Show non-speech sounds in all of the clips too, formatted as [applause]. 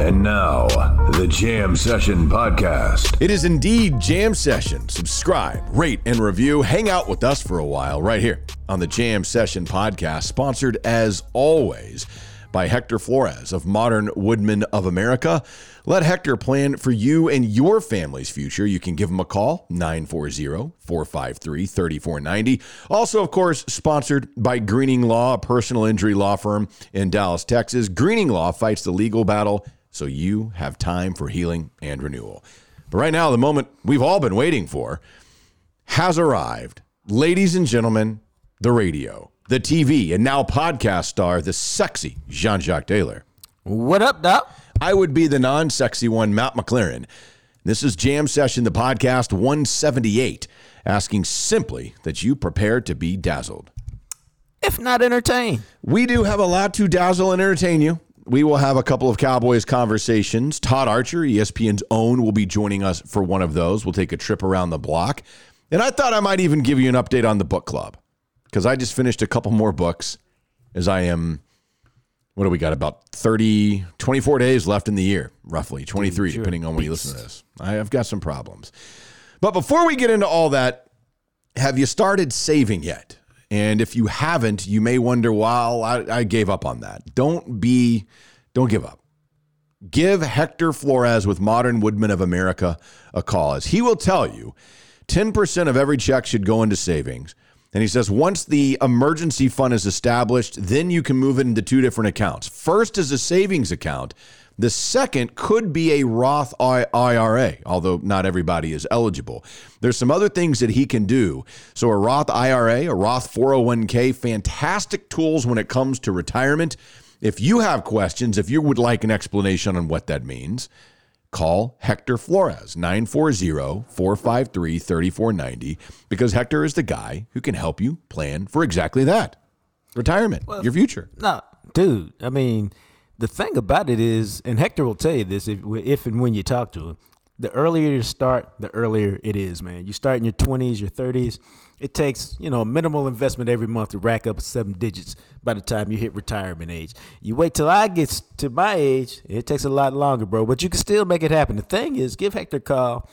And now, the Jam Session Podcast. It is indeed Jam Session. Subscribe, rate, and review. Hang out with us for a while right here on the Jam Session Podcast, sponsored as always by Hector Flores of Modern Woodmen of America. Let Hector plan for you and your family's future. You can give him a call, 940 453 3490. Also, of course, sponsored by Greening Law, a personal injury law firm in Dallas, Texas. Greening Law fights the legal battle so you have time for healing and renewal. But right now, the moment we've all been waiting for has arrived. Ladies and gentlemen, the radio, the TV, and now podcast star, the sexy Jean Jacques Taylor. What up, Doc? I would be the non sexy one, Matt McLaren. This is Jam Session, the podcast 178, asking simply that you prepare to be dazzled. If not entertained. We do have a lot to dazzle and entertain you. We will have a couple of Cowboys conversations. Todd Archer, ESPN's own, will be joining us for one of those. We'll take a trip around the block. And I thought I might even give you an update on the book club because I just finished a couple more books as I am, what do we got, about 30, 24 days left in the year, roughly 23, depending on when you listen to this. I have got some problems. But before we get into all that, have you started saving yet? And if you haven't, you may wonder, well, I, I gave up on that. Don't be, don't give up. Give Hector Flores with Modern Woodmen of America a call, as he will tell you 10% of every check should go into savings. And he says once the emergency fund is established, then you can move it into two different accounts. First is a savings account. The second could be a Roth IRA, although not everybody is eligible. There's some other things that he can do. So, a Roth IRA, a Roth 401k, fantastic tools when it comes to retirement. If you have questions, if you would like an explanation on what that means, call Hector Flores, 940 453 3490, because Hector is the guy who can help you plan for exactly that retirement, your future. No, dude. I mean, the thing about it is, and Hector will tell you this if, if and when you talk to him, the earlier you start, the earlier it is, man. You start in your 20s, your 30s. It takes, you know, a minimal investment every month to rack up seven digits by the time you hit retirement age. You wait till I get to my age, it takes a lot longer, bro, but you can still make it happen. The thing is, give Hector a call,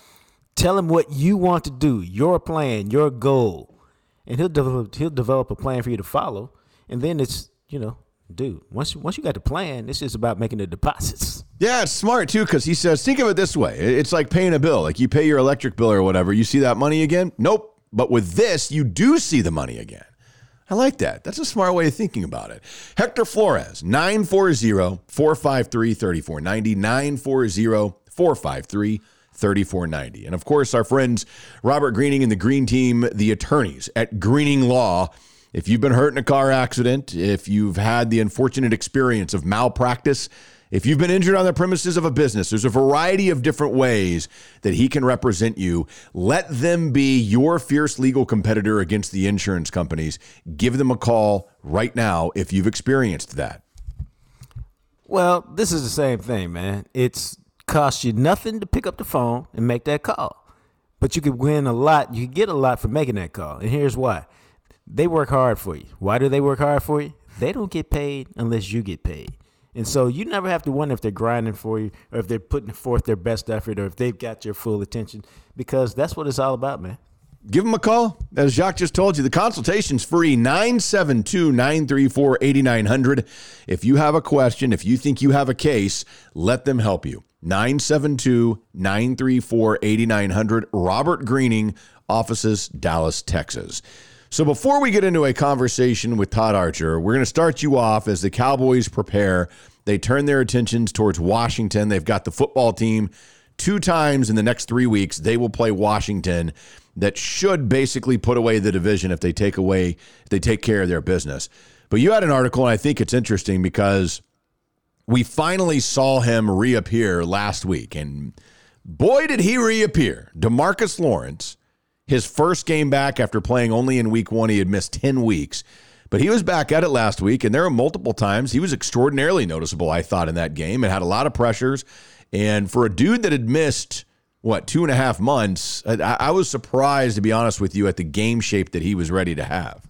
tell him what you want to do, your plan, your goal, and he'll develop, he'll develop a plan for you to follow. And then it's, you know, dude, once, once you got the plan, it's just about making the deposits. [laughs] Yeah, it's smart too because he says, think of it this way: it's like paying a bill. Like you pay your electric bill or whatever, you see that money again? Nope. But with this, you do see the money again. I like that. That's a smart way of thinking about it. Hector Flores, 940 453 3490, 940 453 3490. And of course, our friends Robert Greening and the Green Team, the attorneys at Greening Law. If you've been hurt in a car accident, if you've had the unfortunate experience of malpractice, if you've been injured on the premises of a business, there's a variety of different ways that he can represent you. Let them be your fierce legal competitor against the insurance companies. Give them a call right now if you've experienced that. Well, this is the same thing, man. It's cost you nothing to pick up the phone and make that call. But you could win a lot. You get a lot for making that call. And here's why. They work hard for you. Why do they work hard for you? They don't get paid unless you get paid. And so you never have to wonder if they're grinding for you or if they're putting forth their best effort or if they've got your full attention because that's what it's all about, man. Give them a call. As Jacques just told you, the consultation's free 972 934 8900. If you have a question, if you think you have a case, let them help you. 972 934 8900. Robert Greening, offices, Dallas, Texas. So before we get into a conversation with Todd Archer, we're going to start you off as the Cowboys prepare. They turn their attentions towards Washington. They've got the football team two times in the next three weeks. They will play Washington. That should basically put away the division if they take away, if they take care of their business. But you had an article, and I think it's interesting because we finally saw him reappear last week, and boy, did he reappear! Demarcus Lawrence his first game back after playing only in week one. He had missed 10 weeks, but he was back at it last week, and there were multiple times he was extraordinarily noticeable, I thought, in that game and had a lot of pressures. And for a dude that had missed, what, two and a half months, I, I was surprised, to be honest with you, at the game shape that he was ready to have.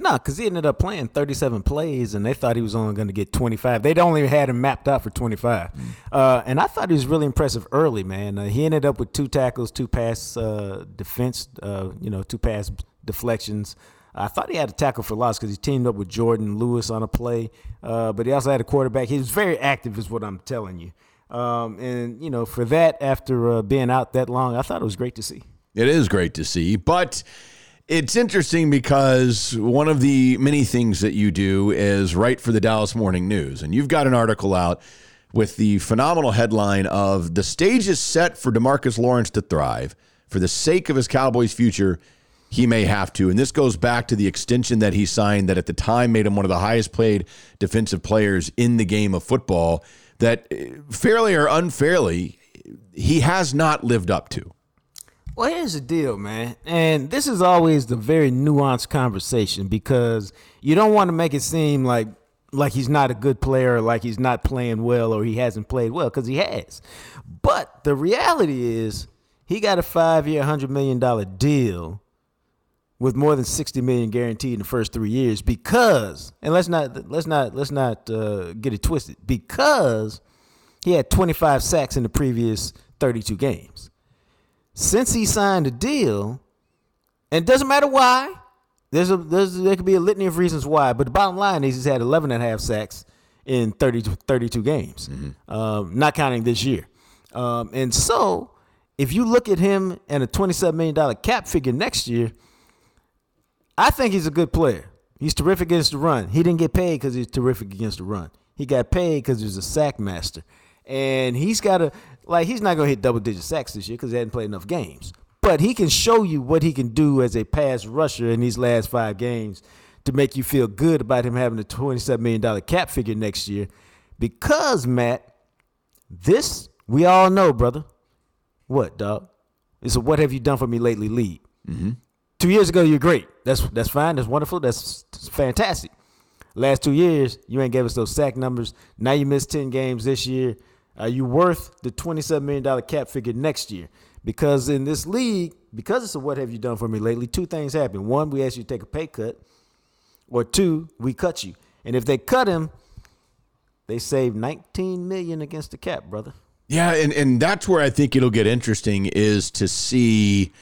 No, because he ended up playing 37 plays, and they thought he was only going to get 25. They'd only had him mapped out for 25. Mm. Uh, and I thought he was really impressive early, man. Uh, he ended up with two tackles, two pass uh, defense, uh, you know, two pass deflections. I thought he had a tackle for loss because he teamed up with Jordan Lewis on a play, uh, but he also had a quarterback. He was very active, is what I'm telling you. Um, and, you know, for that, after uh, being out that long, I thought it was great to see. It is great to see. But it's interesting because one of the many things that you do is write for the Dallas Morning News. And you've got an article out with the phenomenal headline of The stage is set for Demarcus Lawrence to thrive. For the sake of his Cowboys future, he may have to. And this goes back to the extension that he signed that at the time made him one of the highest paid defensive players in the game of football, that eh, fairly or unfairly, he has not lived up to. Well, here's the deal, man. And this is always the very nuanced conversation because you don't want to make it seem like like he's not a good player like he's not playing well or he hasn't played well because he has. But the reality is he got a 5-year, 100 million dollar deal with more than 60 million guaranteed in the first 3 years because and let's not let's not let's not uh, get it twisted because he had 25 sacks in the previous 32 games since he signed a deal, and it doesn't matter why. There's a there's there could be a litany of reasons why, but the bottom line is he's had 11 and a half sacks in 30 32 games, mm-hmm. um, not counting this year. Um, and so, if you look at him and a 27 million dollar cap figure next year, I think he's a good player. He's terrific against the run. He didn't get paid because he's terrific against the run. He got paid because he was a sack master, and he's got a like he's not gonna hit double digit sacks this year because he hadn't played enough games. But he can show you what he can do as a pass rusher in these last five games to make you feel good about him having a $27 million cap figure next year. Because, Matt, this we all know, brother. What, dog? It's a what have you done for me lately lead. Mm-hmm. Two years ago, you're great. That's that's fine. That's wonderful. That's, that's fantastic. Last two years, you ain't gave us those sack numbers. Now you missed 10 games this year. Are you worth the $27 million cap figure next year? Because in this league, because it's a what have you done for me lately, two things happen. One, we ask you to take a pay cut, or two, we cut you. And if they cut him, they save 19 million against the cap, brother. Yeah, and, and that's where I think it'll get interesting is to see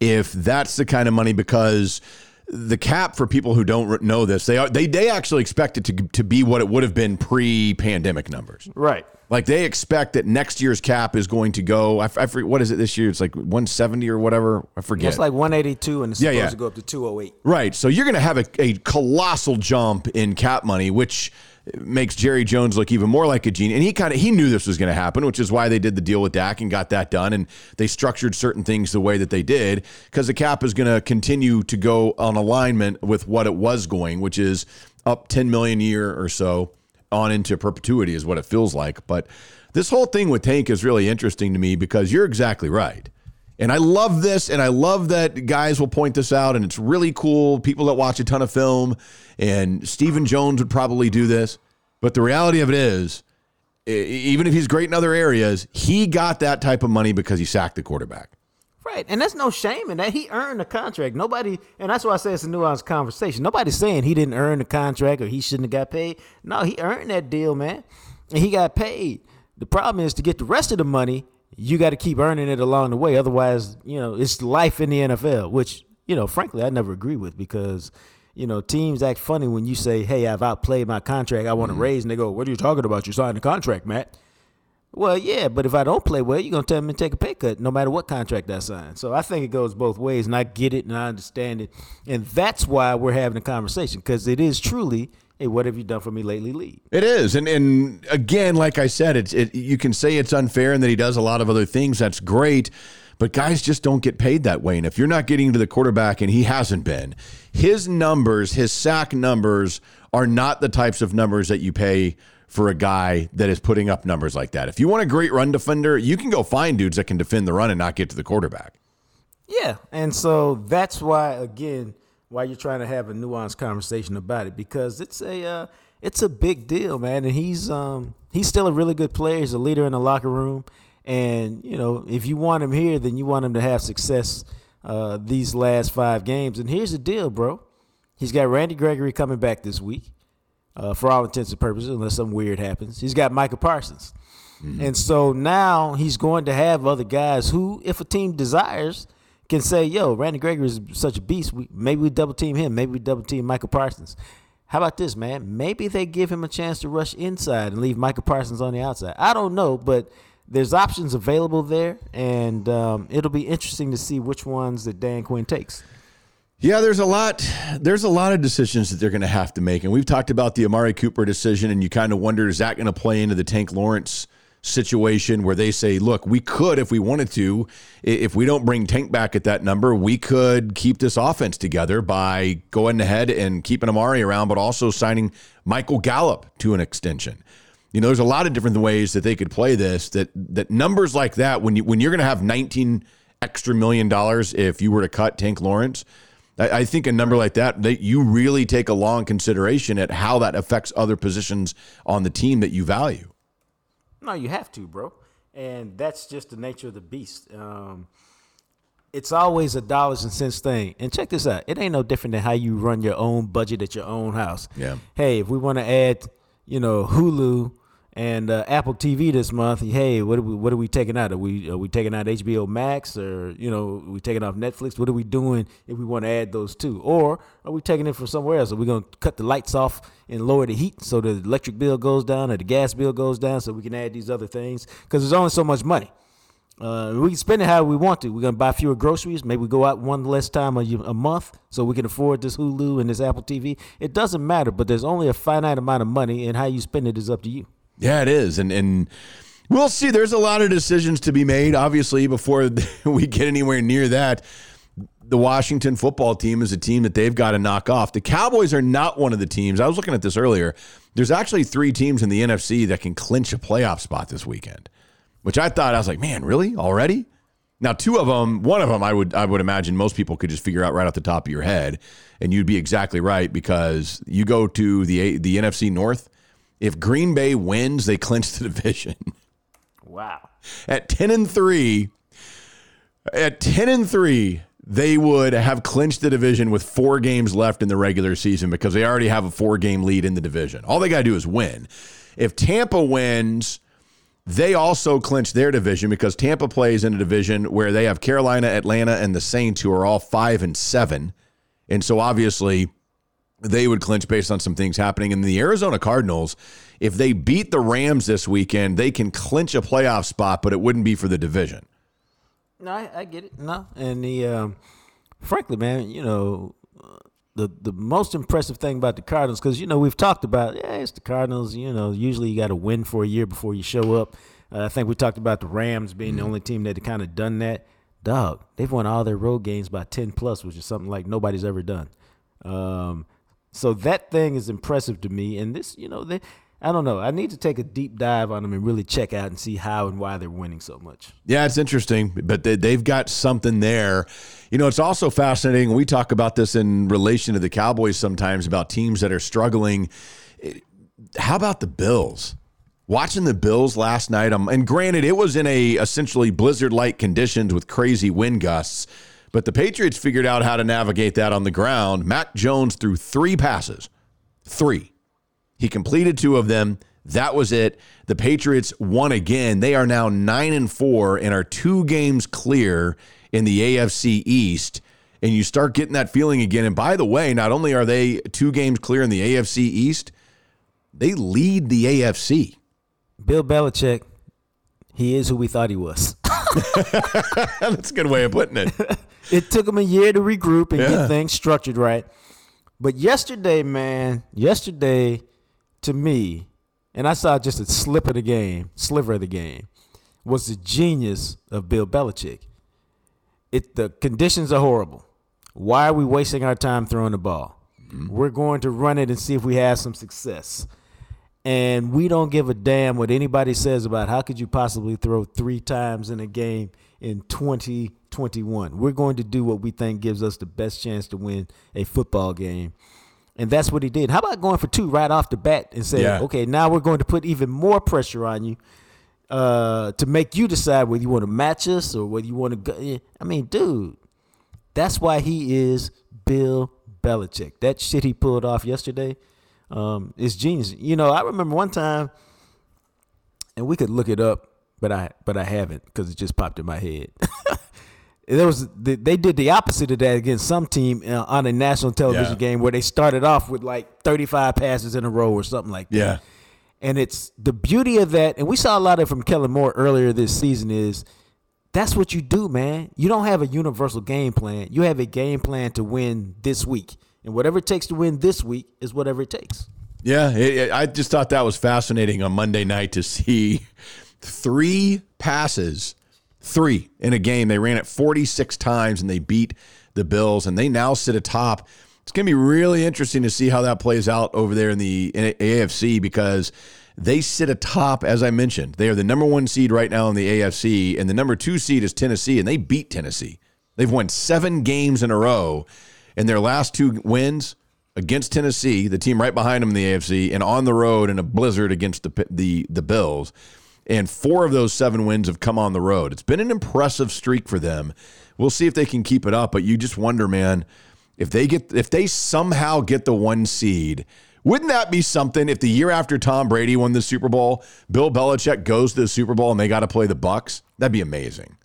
if that's the kind of money because the cap for people who don't know this, they are they they actually expect it to to be what it would have been pre-pandemic numbers. Right. Like they expect that next year's cap is going to go. I, I forget, what is it this year? It's like 170 or whatever. I forget. It's like 182, and it's yeah, supposed yeah. to go up to 208. Right. So you're going to have a, a colossal jump in cap money, which makes Jerry Jones look even more like a genius. And he kind of he knew this was going to happen, which is why they did the deal with Dak and got that done. And they structured certain things the way that they did because the cap is going to continue to go on alignment with what it was going, which is up 10 million a year or so on into perpetuity is what it feels like. But this whole thing with Tank is really interesting to me because you're exactly right. And I love this, and I love that guys will point this out, and it's really cool. People that watch a ton of film, and Stephen Jones would probably do this. But the reality of it is, even if he's great in other areas, he got that type of money because he sacked the quarterback. Right. And that's no shame in that. He earned the contract. Nobody, and that's why I say it's a nuanced conversation. Nobody's saying he didn't earn the contract or he shouldn't have got paid. No, he earned that deal, man. And he got paid. The problem is to get the rest of the money, you got to keep earning it along the way. Otherwise, you know, it's life in the NFL, which, you know, frankly, I never agree with because, you know, teams act funny when you say, hey, I've outplayed my contract. I want to mm-hmm. raise. And they go, what are you talking about? You signed a contract, Matt. Well, yeah, but if I don't play well, you're gonna tell me to take a pay cut, no matter what contract I sign. So I think it goes both ways, and I get it and I understand it, and that's why we're having a conversation because it is truly, hey, what have you done for me lately, league? It is, and and again, like I said, it's it. You can say it's unfair and that he does a lot of other things. That's great, but guys just don't get paid that way. And if you're not getting to the quarterback, and he hasn't been, his numbers, his sack numbers, are not the types of numbers that you pay for a guy that is putting up numbers like that. If you want a great run defender, you can go find dudes that can defend the run and not get to the quarterback. Yeah, and so that's why again why you're trying to have a nuanced conversation about it because it's a uh, it's a big deal, man. And he's um he's still a really good player. He's a leader in the locker room, and you know if you want him here, then you want him to have success uh, these last five games. And here's the deal, bro. He's got Randy Gregory coming back this week uh, for all intents and purposes, unless something weird happens. He's got Micah Parsons. Mm-hmm. And so now he's going to have other guys who, if a team desires, can say, yo, Randy Gregory is such a beast. We, maybe we double team him. Maybe we double team Micah Parsons. How about this, man? Maybe they give him a chance to rush inside and leave Micah Parsons on the outside. I don't know, but there's options available there, and um, it'll be interesting to see which ones that Dan Quinn takes. Yeah, there's a lot. There's a lot of decisions that they're going to have to make, and we've talked about the Amari Cooper decision, and you kind of wonder is that going to play into the Tank Lawrence situation where they say, look, we could if we wanted to, if we don't bring Tank back at that number, we could keep this offense together by going ahead and keeping Amari around, but also signing Michael Gallup to an extension. You know, there's a lot of different ways that they could play this. That that numbers like that, when you when you're going to have 19 extra million dollars if you were to cut Tank Lawrence I, I think a number like that, that you really take a long consideration at how that affects other positions on the team that you value. No, you have to, bro. And that's just the nature of the beast. Um, it's always a dollars and cents thing. And check this out. It ain't no different than how you run your own budget at your own house. Yeah. Hey, if we want to add, you know, Hulu and uh, Apple TV this month. Hey, what are we what are we taking out? Are we are we taking out HBO Max or you know we taking off Netflix? What are we doing if we want to add those two? Or are we taking it from somewhere else? Are we going to cut the lights off and lower the heat so the electric bill goes down or the gas bill goes down so we can add these other things? Because there's only so much money. Uh, we can spend it how we want to. We're gonna buy fewer groceries. Maybe we go out one less time a, a month so we can afford this Hulu and this Apple TV. It doesn't matter, but there's only a finite amount of money, and how you spend it is up to you. Yeah, it is, and and we'll see. There's a lot of decisions to be made. Obviously, before [laughs] we get anywhere near that, the Washington football team is a team that they've got to knock off. The Cowboys are not one of the teams. I was looking at this earlier. There's actually three teams in the NFC that can clinch a playoff spot this weekend, which I thought I was like, man, really already? Now, two of them, one of them, I would I would imagine most people could just figure out right off the top of your head, and you'd be exactly right because you go to the the NFC North if Green Bay wins, they clinch the [laughs] division. Wow. At 10 and 3, at 10 and 3, they would have clinched the division with four games left in the regular season because they already have a four game lead in the division. All they got to do is win. If Tampa wins, they also clinch their division because Tampa plays in a division where they have Carolina, Atlanta, and the Saints, who are all five and seven. And so obviously, they would clinch based on some things happening. And the Arizona Cardinals, if they beat the Rams this weekend, they can clinch a playoff spot, but it wouldn't be for the division. No, I, I get it. No, and the um, frankly, man, you know, the the most impressive thing about the Cardinals, because you know we've talked about, yeah, it's the Cardinals. You know, usually you got to win for a year before you show up. Uh, I think we talked about the Rams being mm-hmm. the only team that had kind of done that. Dog, they've won all their road games by ten plus, which is something like nobody's ever done. Um, so that thing is impressive to me. And this, you know, they, I don't know. I need to take a deep dive on them and really check out and see how and why they're winning so much. Yeah, it's interesting, but they, they've got something there. You know, it's also fascinating. We talk about this in relation to the Cowboys sometimes about teams that are struggling. How about the Bills? Watching the Bills last night, um, and granted, it was in a essentially blizzard-like conditions with crazy wind gusts. But the Patriots figured out how to navigate that on the ground. Mac Jones threw three passes. Three. He completed two of them. That was it. The Patriots won again. They are now 9 and 4 and are two games clear in the AFC East. And you start getting that feeling again. And by the way, not only are they two games clear in the AFC East, they lead the AFC. Bill Belichick he is who we thought he was. [laughs] That's a good way of putting it. [laughs] it took him a year to regroup and Yeah. get things structured right. But yesterday, man, yesterday, to me, and I saw just a slip of the game, sliver of the game, was the genius of Bill Belichick. It the conditions are horrible. Why are we wasting our time throwing the ball? Mm-hmm. We're going to run it and see if we have some success. And we don't give a damn what anybody says about how could you possibly throw three times in a game in 2021. We're going to do what we think gives us the best chance to win a football game. And that's what he did. How about going for two right off the bat and saying, Yeah. okay, now we're going to put even more pressure on you uh, to make you decide whether you want to match us or whether you want to go. I mean, dude, that's why he is Bill Belichick. That shit he pulled off yesterday um, is genius. You know, I remember one time, and we could look it up, but I but I haven't because it just popped in my head. [laughs] there was they did the opposite of that against some team uh, on a national television Yeah. game where they started off with like 35 passes in a row or something like that. Yeah. And it's the beauty of that, and we saw a lot of it from Kellen Moore earlier this season, is that's what you do, man. You don't have a universal game plan. You have a game plan to win this week. And whatever it takes to win this week is whatever it takes. Yeah, it, it- I just thought that was fascinating on Monday night to see [laughs] three passes, three in a game. They ran it 46 times and they beat the Bills, and they now sit atop. It's going to be really interesting to see how that plays out over there in the AFC because they sit atop, as I mentioned. They are the number one seed right now in the AFC, and the number two seed is Tennessee, and they beat Tennessee. They've won seven games in a row, and their last two wins against Tennessee, the team right behind them in the AFC, and on the road in a blizzard against the the the Bills. And four of those seven wins have come on the road. It's been an impressive streak for them. We'll see if they can keep it up, but you just wonder, man, if they get if they somehow get the one seed, wouldn't that be something if the year after Tom Brady won the Super Bowl, Bill Belichick goes to the Super Bowl and they got to play the Bucks? That'd be amazing.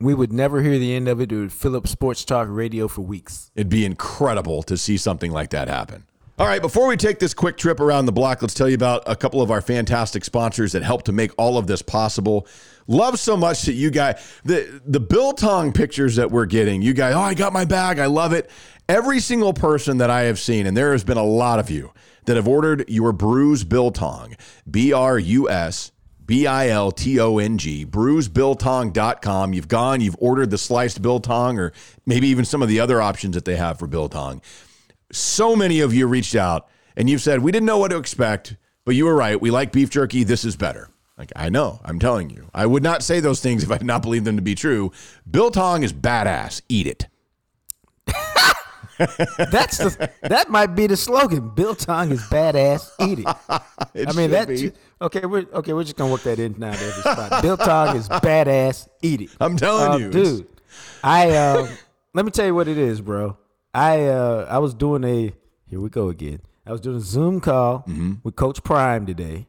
We would never hear the end of it. It would fill up sports talk radio for weeks. It'd be incredible to see something like that happen. All right, before we take this quick trip around the block, let's tell you about a couple of our fantastic sponsors that help to make all of this possible. Love so much that you guys the the Biltong pictures that we're getting. You guys, oh, I got my bag. I love it. Every single person that I have seen, and there has been a lot of you that have ordered your Brus Biltong, B R U S B I L T O N G, brusbiltong.com. You've gone, you've ordered the sliced biltong or maybe even some of the other options that they have for biltong. So many of you reached out and you've said, We didn't know what to expect, but you were right. We like beef jerky. This is better. Like, I know, I'm telling you. I would not say those things if I did not believe them to be true. Biltong is badass. Eat it. That's the that might be the slogan. Biltong is badass. Eat it. [laughs] It I mean that. be. Okay, we're okay. We're just gonna work that in now to every spot. Biltong is badass. Eat it. I'm telling Uh, you. Dude. I uh, let me tell you what it is, bro. I uh, I was doing a here we go again. I was doing a Zoom call Mm-hmm. with Coach Prime today,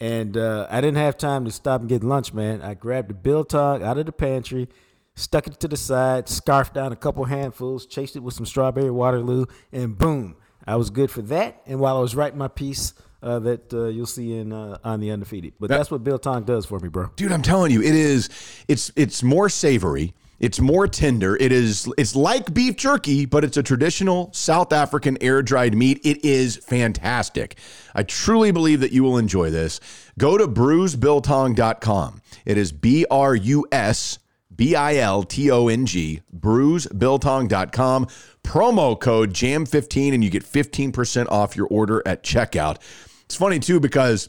and uh, I didn't have time to stop and get lunch, man. I grabbed the Biltong out of the pantry, stuck it to the side, scarfed down a couple handfuls, chased it with some strawberry Waterloo, and boom, I was good for that. And while I was writing my piece. Uh, that uh, you'll see in uh, on the undefeated, but that's what Biltong does for me, bro. dude i'm telling you it is it's it's more savory it's more tender. It is it's like beef jerky but it's a traditional south african air dried meat. It is fantastic. I truly believe that you will enjoy this. Go to brusbiltong.com it is b-r-u-s B-I-L-T-O-N-G, brusbiltong.com, promo code JAM15, and you get 15% off your order at checkout. It's funny, too, because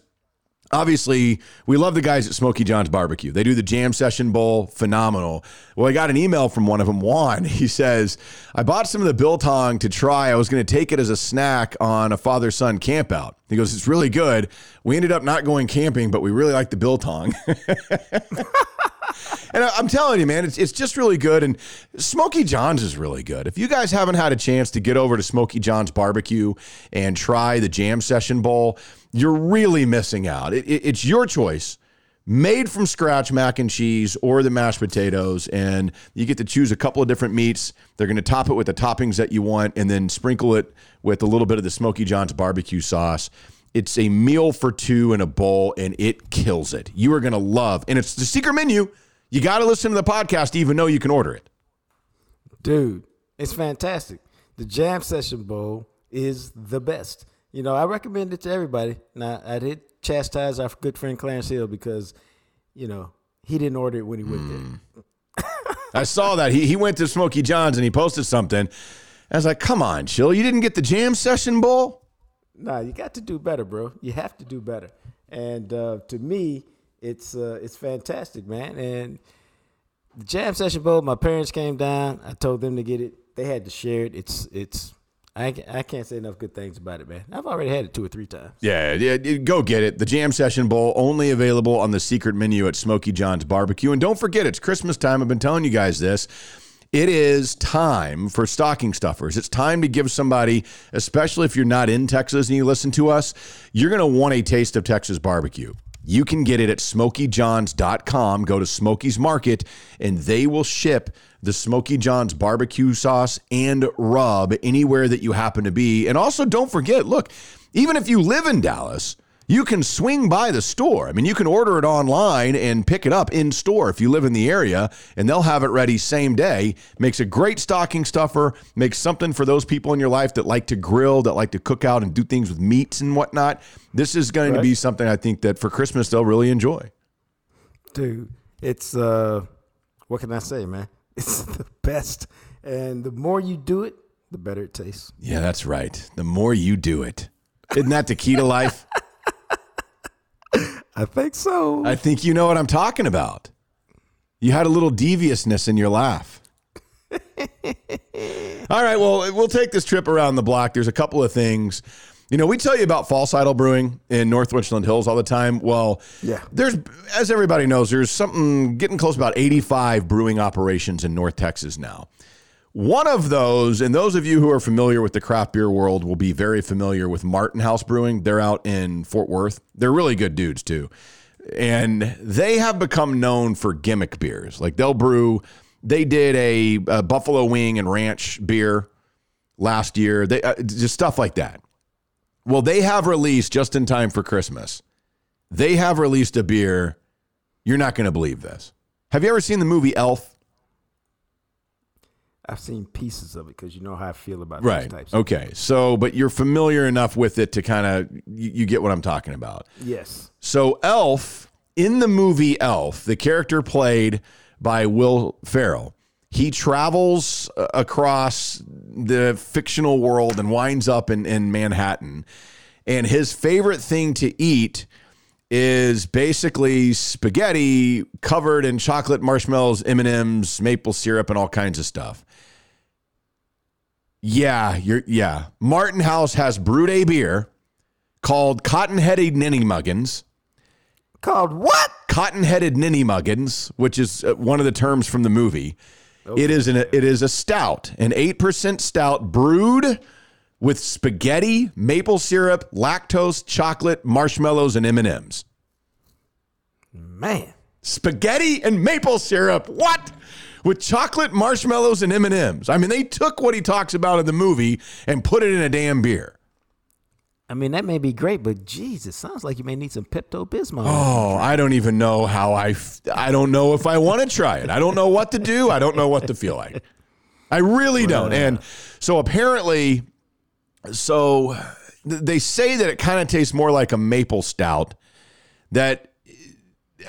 obviously we love the guys at Smoky John's Barbecue. They do the Jam Session Bowl, phenomenal. Well, I got an email from one of them, Juan. [laughs] He says, I bought some of the biltong to try. I was going to take it as a snack on a father son campout. He goes, It's really good. We ended up not going camping, but we really like the biltong. [laughs] [laughs] And I- I'm telling you, man, it's, it's just really good. And Smoky John's is really good. If you guys haven't had a chance to get over to Smoky John's Barbecue and try the Jam Session Bowl, you're really missing out. It, it- it's your choice. Made from scratch mac and cheese or the mashed potatoes, and you get to choose a couple of different meats. They're going to top it with the toppings that you want, and then sprinkle it with a little bit of the Smoky John's barbecue sauce. It's a meal for two in a bowl, and it kills it. You are going to love, and it's the secret menu. You got to listen to the podcast, to even though you can order it. Dude, it's fantastic. The Jam Session Bowl is the best. You know, I recommend it to everybody. Now, I did chastise our good friend Clarence Hill because, you know, he didn't order it when he went there. I saw that. He, he went to Smoky John's and he posted something. I was like, come on, chill. You didn't get the Jam Session Bowl? Nah, you got to do better, bro. You have to do better. And uh, to me, it's uh, it's fantastic, man. And the Jam Session Bowl, my parents came down. I told them to get it. They had to share it. It's it's I, I can't say enough good things about it, man. I've already had it two or three times. Yeah, yeah, go get it. The Jam Session Bowl only available on the secret menu at Smoky John's Barbecue. And don't forget, it's Christmas time. I've been telling you guys this. It is time for stocking stuffers. It's time to give somebody, especially if you're not in Texas and you listen to us, you're going to want a taste of Texas barbecue. You can get it at smokyjohns.com. Go to Smoky's Market and they will ship the Smoky John's barbecue sauce and rub anywhere that you happen to be. And also, don't forget look, even if you live in Dallas, you can swing by the store. I mean, you can order it online and pick it up in store if you live in the area, and they'll have it ready same day. Makes a great stocking stuffer, makes something for those people in your life that like to grill, that like to cook out and do things with meats and whatnot. This is going to be something I think that for Christmas they'll really enjoy. Dude, it's uh what can I say, man? [laughs] It's the best. And the more you do it, the better it tastes. Yeah, that's right. The more you do it. Isn't that the key to life? [laughs] I think so. I think you know what I'm talking about. You had a little deviousness in your laugh. [laughs] All right, well, we'll take this trip around the block. There's a couple of things. You know, we tell you about False Idol Brewing in North Richland Hills all the time. Well, Yeah. there's, as everybody knows, there's something getting close about 85 brewing operations in North Texas now. One of those, and those of you who are familiar with the craft beer world will be very familiar with Martin House Brewing. They're out in Fort Worth. They're really good dudes too. And they have become known for gimmick beers. Like they'll brew, they did a, a buffalo wing and ranch beer last year. They uh, just stuff like that. Well, they have released just in time for Christmas. They have released a beer. You're not going to believe this. Have you ever seen the movie Elf? I've seen pieces of it because you know how I feel about Right. those types. Of Okay. So, but you're familiar enough with it to kind of you, you get what I'm talking about. Yes. So, Elf in the movie Elf, the character played by Will Ferrell, he travels uh, across the fictional world and winds up in, in Manhattan. And his favorite thing to eat is basically spaghetti covered in chocolate marshmallows, M&Ms, maple syrup, and all kinds of stuff. Yeah, you're yeah. Martin House has brewed a beer called Cotton-Headed Ninny Muggins. Called what? Cotton-Headed Ninny Muggins, which is uh, one of the terms from the movie. It is an it is a stout, an 8% stout brewed with spaghetti, maple syrup, lactose, chocolate, marshmallows and M&Ms. Man. Spaghetti and maple syrup. What? With chocolate, marshmallows and M&Ms. I mean, they took what he talks about in the movie and put it in a damn beer. I mean, that may be great, but geez, it sounds like you may need some Pepto Bismol. Oh, I don't even know how I. f- I don't know if I want to try it. I don't know what to do. I don't know what to feel like. I really don't. And so apparently, so they say that it kind of tastes more like a maple stout. That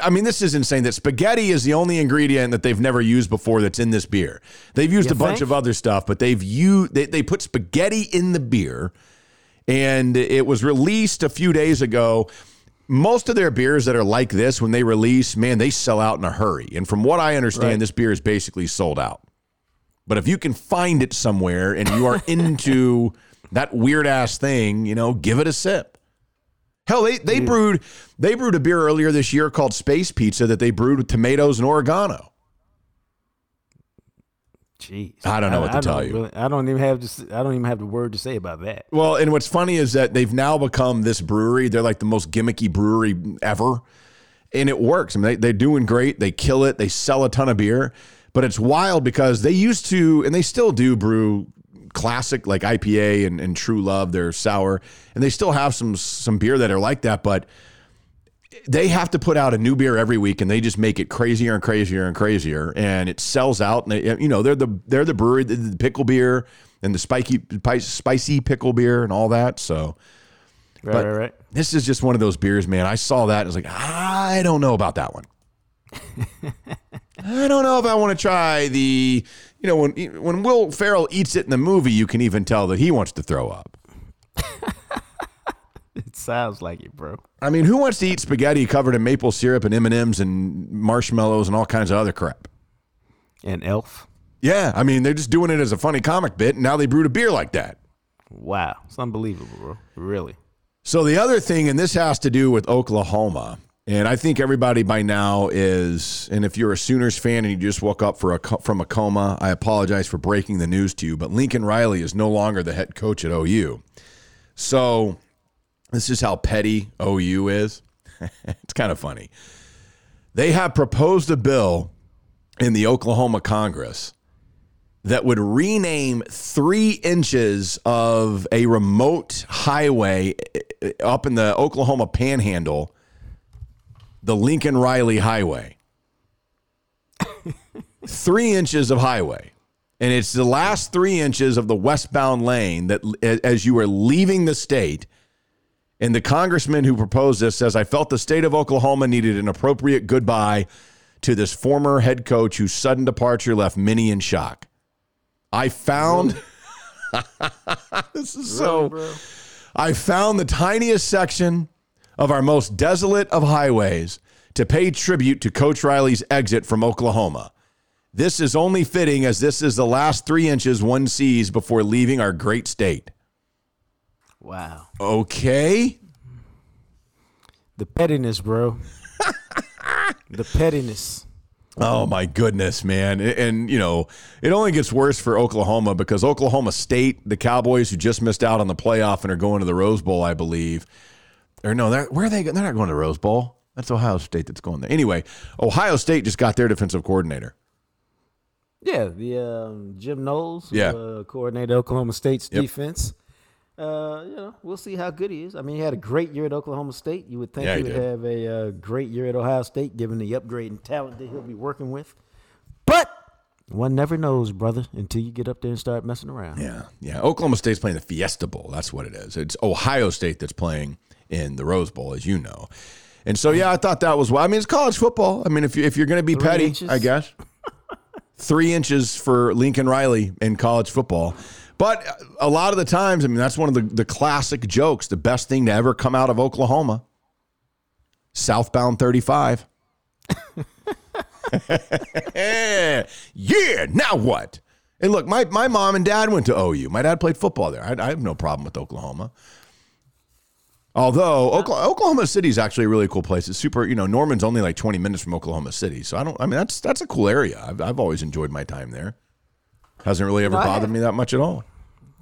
I mean, this is insane. That spaghetti is the only ingredient that they've never used before that's in this beer. They've used You a bunch of other stuff, but they've used they, they put spaghetti in the beer, and it was released a few days ago. Most of their beers that are like this, when they release, man, they sell out in a hurry. And from what I understand, Right. this beer is basically sold out. But if you can find it somewhere and you are [laughs] into that weird ass thing, you know, give it a sip. Hell, they, they brewed they brewed a beer earlier this year called Space Pizza that they brewed with tomatoes and oregano. Jeez. I don't know what to tell you. really- I don't even have to. I don't even have the word to say about that. Well, and what's funny is that they've now become this brewery. They're like the most gimmicky brewery ever. And it works. I mean, they, they're doing great. They kill it. They sell a ton of beer. But it's wild because they used to, and they still do brew classic like IPA and, and True Love. They're sour, and they still have some some beer that are like that, but they have to put out a new beer every week, and they just make it crazier and crazier and crazier, and it sells out. And they, you know they're the they're the brewery, the, the pickle beer and the spiky spicy pickle beer and all that. So. Right, But right, right. This is just one of those beers, man. I saw that and I was like, I don't know about that one. [laughs] I don't know if I want to try the, you know, when when Will Ferrell eats it in the movie, you can even tell that he wants to throw up. [laughs] It sounds like it, bro. I mean, who wants to eat spaghetti covered in maple syrup and M and M's and marshmallows and all kinds of other crap? And Elf. Yeah, I mean, they're just doing it as a funny comic bit, and now they brewed a beer like that. Wow, it's unbelievable, bro. Really. So the other thing, and this has to do with Oklahoma, and I think everybody by now is, and if you're a Sooners fan and you just woke up for a from a coma, I apologize for breaking the news to you, but Lincoln Riley is no longer the head coach at OU. So this is how petty OU is. [laughs] it's kind of funny. They have proposed a bill in the Oklahoma Congress that would rename three inches of a remote highway uh, up in the Oklahoma panhandle the Lincoln Riley Highway. [laughs] three inches of highway. And it's the last three inches of the westbound lane that, as you are leaving the state, and the congressman who proposed this says, I felt the state of Oklahoma needed an appropriate goodbye to this former head coach whose sudden departure left many in shock. I found [laughs] this is so. I found the tiniest section of our most desolate of highways to pay tribute to Coach Riley's exit from Oklahoma. This is only fitting as this is the last three inches one sees before leaving our great state. Wow. Okay. The pettiness, bro. [laughs] the pettiness. Oh my goodness, man. And, you know, it only gets worse for Oklahoma because Oklahoma State, the Cowboys who just missed out on the playoff and are going to the Rose Bowl, I believe. Or no, they're, where are they? They're not going to Rose Bowl. That's Ohio State that's going there. Anyway, Ohio State just got their defensive coordinator. Yeah, the um, Jim Knowles, Yeah. uh, coordinated Oklahoma State's Yep. defense. Uh, you know, we'll see how good he is. I mean, he had a great year at Oklahoma State. You would think Yeah, he he would have a uh, great year at Ohio State, given the upgrade and talent that he'll be working with. But one never knows, brother, until you get up there and start messing around. Yeah, yeah. Oklahoma State's playing the Fiesta Bowl. That's what it is. It's Ohio State that's playing in the Rose Bowl, as you know. And so, yeah, I thought that was well. I mean, it's college football. I mean, if you if you're going to be Three petty, inches? I guess three inches for Lincoln Riley in college football. But a lot of the times, I mean, that's one of the, the classic jokes. The best thing to ever come out of Oklahoma, southbound 35. [laughs] yeah, now what? And look, my, my mom and dad went to OU. My dad played football there. I, I have no problem with Oklahoma. Although Oklahoma, Oklahoma City is actually a really cool place. It's super, you know, Norman's only like 20 minutes from Oklahoma City. So I don't, I mean, that's, that's a cool area. I've, I've always enjoyed my time there. Hasn't really ever No, bothered have- me that much at all.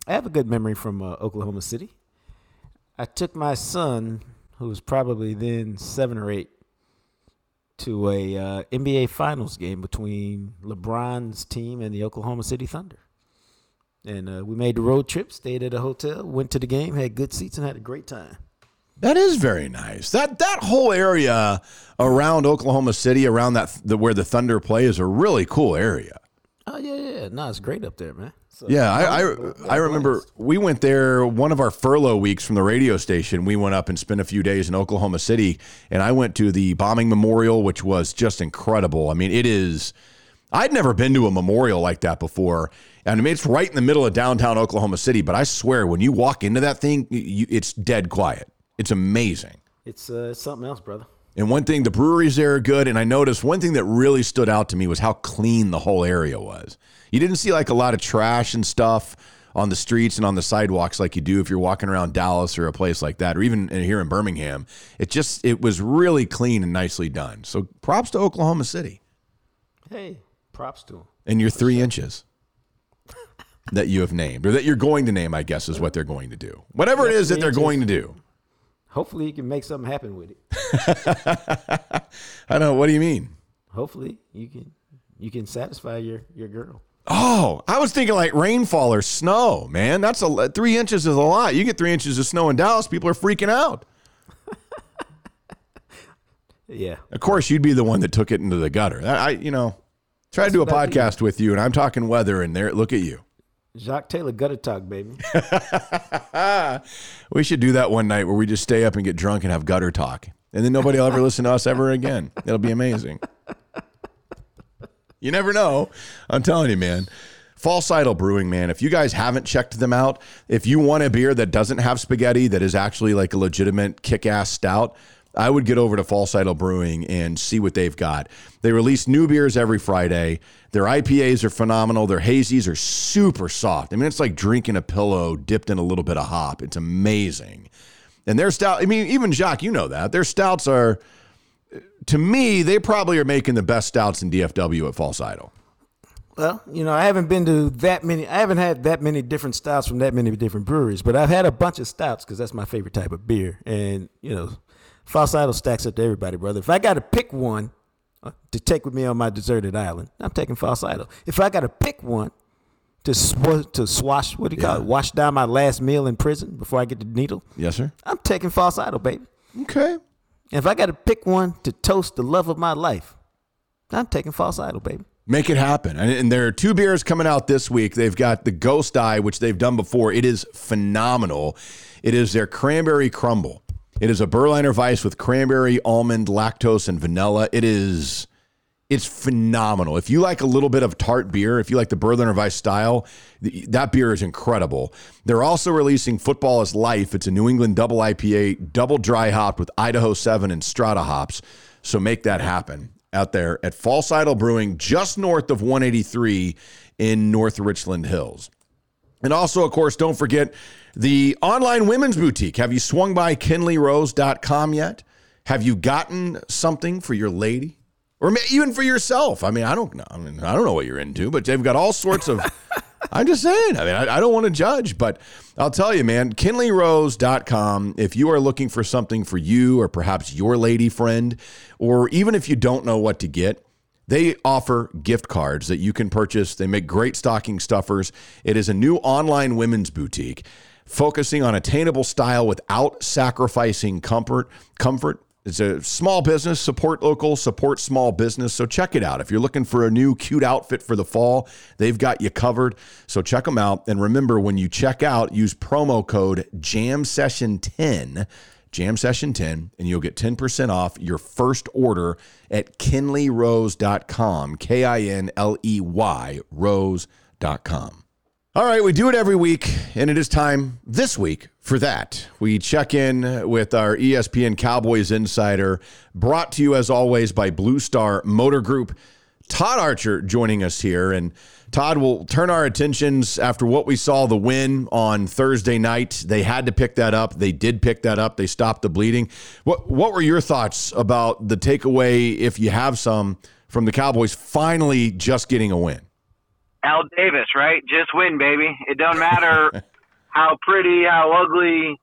I have a good memory from uh, Oklahoma City. I took my son, who was probably then seven or eight, to a uh, NBA Finals game between LeBron's team and the Oklahoma City Thunder. And uh, we made the road trip, stayed at a hotel, went to the game, had good seats, and had a great time. That is very nice. That that whole area around Oklahoma City, around that the, where the Thunder play, is a really cool area. Oh yeah, yeah, yeah. No, it's great up there, man. So, Yeah, I no, I, we had I a remember blast. we went there one of our furlough weeks from the radio station. We went up and spent a few days in Oklahoma City, and I went to the bombing memorial, which was just incredible. I mean, it is. I'd never been to a memorial like that before, and I mean it's right in the middle of downtown Oklahoma City. But I swear, when you walk into that thing, you, it's dead quiet. It's amazing. It's uh, something else, brother. And one thing, the breweries there are good. And I noticed one thing that really stood out to me was how clean the whole area was. You didn't see like a lot of trash and stuff on the streets and on the sidewalks like you do if you're walking around Dallas or a place like that, or even here in Birmingham. It just it was really clean and nicely done. So props to Oklahoma City Hey, props to him. and your three inches that you have named, or that you're going to name. I guess is what they're going to do. Whatever it Yeah, is that they're inches. going to do. Hopefully, you can make something happen with it. [laughs] I don't know. What do you mean? Hopefully, you can you can satisfy your your girl. Oh, I was thinking like rainfall or snow, man. That's a three inches is a lot. You get three inches of snow in Dallas, people are freaking out. [laughs] Yeah. Of course, you'd be the one that took it into the gutter. I, you know, try to do a what I do. podcast with you, and I'm talking weather, and there, look at you. Jacques Taylor gutter talk, baby. [laughs] We should do that one night where we just stay up and get drunk and have gutter talk, and then nobody will ever listen to us ever again. It'll be amazing. You never know. I'm telling you, man. False Idol Brewing, man. If you guys haven't checked them out, if you want a beer that doesn't have spaghetti, that is actually like a legitimate kick ass stout, I would get over to False Idol Brewing and see what they've got. They release new beers every Friday. Their IPAs are phenomenal. Their hazies are super soft. I mean, it's like drinking a pillow dipped in a little bit of hop. It's amazing. And their stout, I mean, even Jacques, you know that. Their stouts are, to me, they probably are making the best stouts in DFW at False Idol. Well, you know, I haven't been to that many. I haven't had that many different stouts from that many different breweries, but I've had a bunch of stouts because that's my favorite type of beer. And you know, False Idol stacks up to everybody, brother. If I got to pick one uh, to take with me on my deserted island, I'm taking False Idol. If I got to pick one to sw- to swash, what do you call it? Wash down my last meal in prison before I get the needle. Yes, sir. I'm taking False Idol, baby. Okay. And if I got to pick one to toast the love of my life, I'm taking False Idol, baby. Make it happen. And there are two beers coming out this week. They've got the Ghost Eye, which they've done before. It is phenomenal. It is their cranberry crumble. It is a Berliner Weiss with cranberry, almond, lactose, and vanilla. It is it's phenomenal. If you like a little bit of tart beer, if you like the Berliner Weiss style, th- that beer is incredible. They're also releasing Football is Life. It's a New England double IPA, double dry hopped with Idaho 7 and Strata hops. So make that happen out there at False Idol Brewing, just north of 183 in North Richland Hills. And also, of course, don't forget the online women's boutique. Have you swung by kinleyrose.com yet? Have you gotten something for your lady? Or even for yourself? I mean, I don't know. I mean, I don't know what you're into, but they've got all sorts of. [laughs] I'm just saying. I mean, I, I don't want to judge, but I'll tell you, man, kinleyrose.com. If you are looking for something for you or perhaps your lady friend, or even if you don't know what to get, they offer gift cards that you can purchase. They make great stocking stuffers. It is a new online women's boutique focusing on attainable style without sacrificing comfort. Comfort. It's a small business, support local, support small business. So check it out. If you're looking for a new cute outfit for the fall, they've got you covered. So check them out. And remember, when you check out, use promo code Jam Session 10 Jam Session 10, and you'll get 10% off your first order at kinleyrose.com, K I N L E Y, rose.com. All right, we do it every week, and it is time this week for that. We check in with our ESPN Cowboys insider, brought to you as always by Blue Star Motor Group. Todd Archer joining us here. And Todd we'll turn our attentions after what we saw the win on Thursday night. They had to pick that up. They did pick that up. They stopped the bleeding. What what were your thoughts about the takeaway, if you have some, from the Cowboys finally just getting a win? Al Davis, right? Just win, baby. It don't matter [laughs] how pretty, how ugly,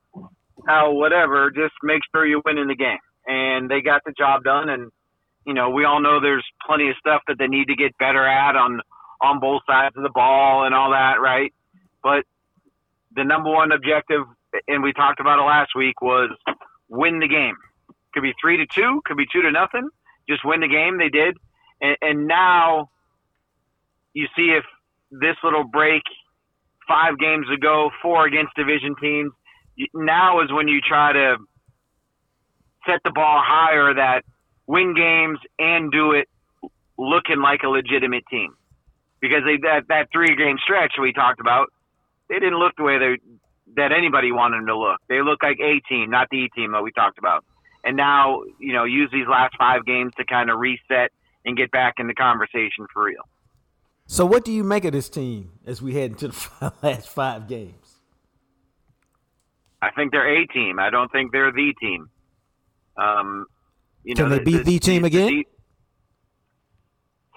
how whatever. Just make sure you win in the game. And they got the job done. And you know, we all know there's plenty of stuff that they need to get better at on on both sides of the ball and all that, right? But the number one objective, and we talked about it last week, was win the game. Could be three to two, could be two to nothing. Just win the game. They did, and, and now you see if this little break five games ago, four against division teams. Now is when you try to set the ball higher that win games and do it looking like a legitimate team. Because they that, that three game stretch we talked about, they didn't look the way they that anybody wanted them to look. They look like a team, not the E team that we talked about. And now, you know, use these last five games to kind of reset and get back in the conversation for real. So, what do you make of this team as we head into the [laughs] last five games? I think they're a team. I don't think they're the team. Um, you Can know, they be the team again?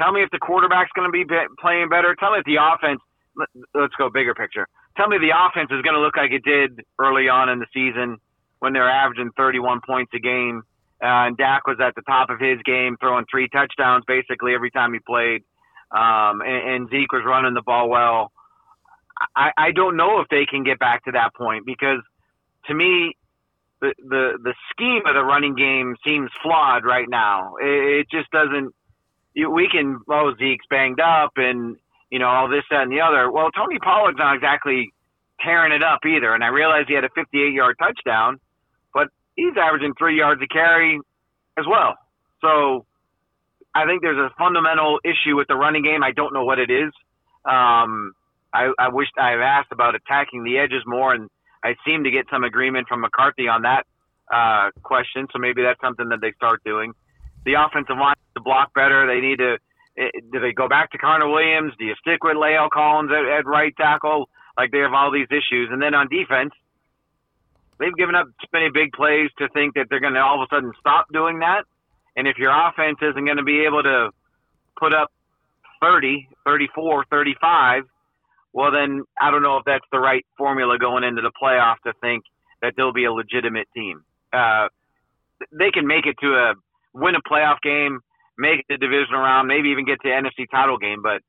Tell me if the quarterback's going to be be- playing better. Tell me if the offense. let- Let's go bigger picture. Tell me the offense is going to look like it did early on in the season when they were averaging 31 points a game. Uh, and Dak was at the top of his game, throwing three touchdowns basically every time he played. um, and, and Zeke was running the ball well. I, I don't know if they can get back to that point because to me, the, the, the scheme of the running game seems flawed right now. It, it just doesn't, you, we can, oh, Zeke's banged up and, you know, all this, that, and the other. Well, Tony Pollard's not exactly tearing it up either. And I realize he had a 58 yard touchdown, but he's averaging three yards a carry as well. So I think there's a fundamental issue with the running game. I don't know what it is. Um, I, I wish I've asked about attacking the edges more, and I seem to get some agreement from McCarthy on that uh, question. So maybe that's something that they start doing. The offensive line to block better. They need to. eh, Do they go back to Connor Williams? Do you stick with La'el Collins at, at right tackle? Like they have all these issues, and then on defense, they've given up too many big plays to think that they're going to all of a sudden stop doing that. And if your offense isn't going to be able to put up 30, 34, 35, well, then I don't know if that's the right formula going into the playoff to think that they'll be a legitimate team. Uh, they can make it to a win a playoff game, make the divisional round, maybe even get to the NFC title game, but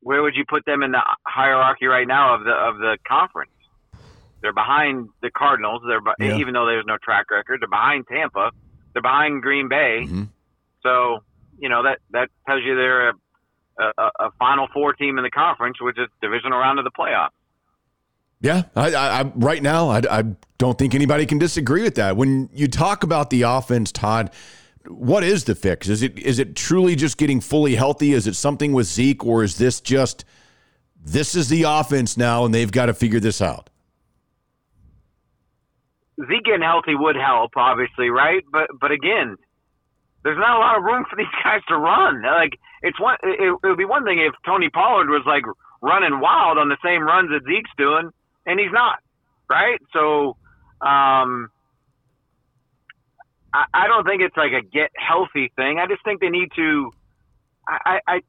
where would you put them in the hierarchy right now of the of the conference? They're behind the Cardinals. They're Yeah. even though there's no track record. They're behind Tampa. They're behind Green Bay. Mhm. So you know that that tells you they're a, a, a Final Four team in the conference, which is divisional round of the playoff. Yeah, I, I, I right now I, I don't think anybody can disagree with that. When you talk about the offense, Todd, what is the fix? Is it is it truly just getting fully healthy? Is it something with Zeke, or is this just this is the offense now, and they've got to figure this out? Zeke getting healthy would help, obviously, right? But but again, there's not a lot of room for [laughs] these guys to run. Like it's one, it, it would be one thing if Tony Pollard was like running wild on the same runs that Zeke's doing, and he's not, right? So, um, I, I don't think it's like a get healthy thing. I just think they need to. I, I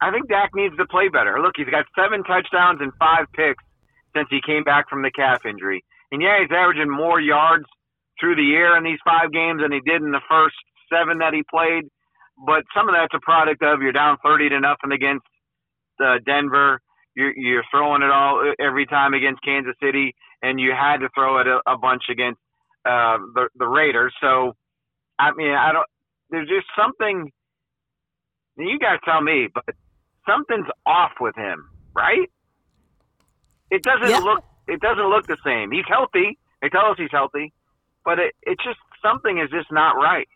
I think Dak needs to play better. Look, he's got seven touchdowns and five picks since he came back from the calf injury. And yeah, he's averaging more yards through the air in these five games than he did in the first seven that he played. But some of that's a product of you're down 30 to nothing against uh, Denver. You're, you're throwing it all every time against Kansas City, and you had to throw it a, a bunch against uh, the, the Raiders. So, I mean, I don't. There's just something. You guys tell me, but something's off with him, right? It doesn't Yeah. look. It doesn't look the same. He's healthy. They tell us he's healthy, but it, it's just something is just not right.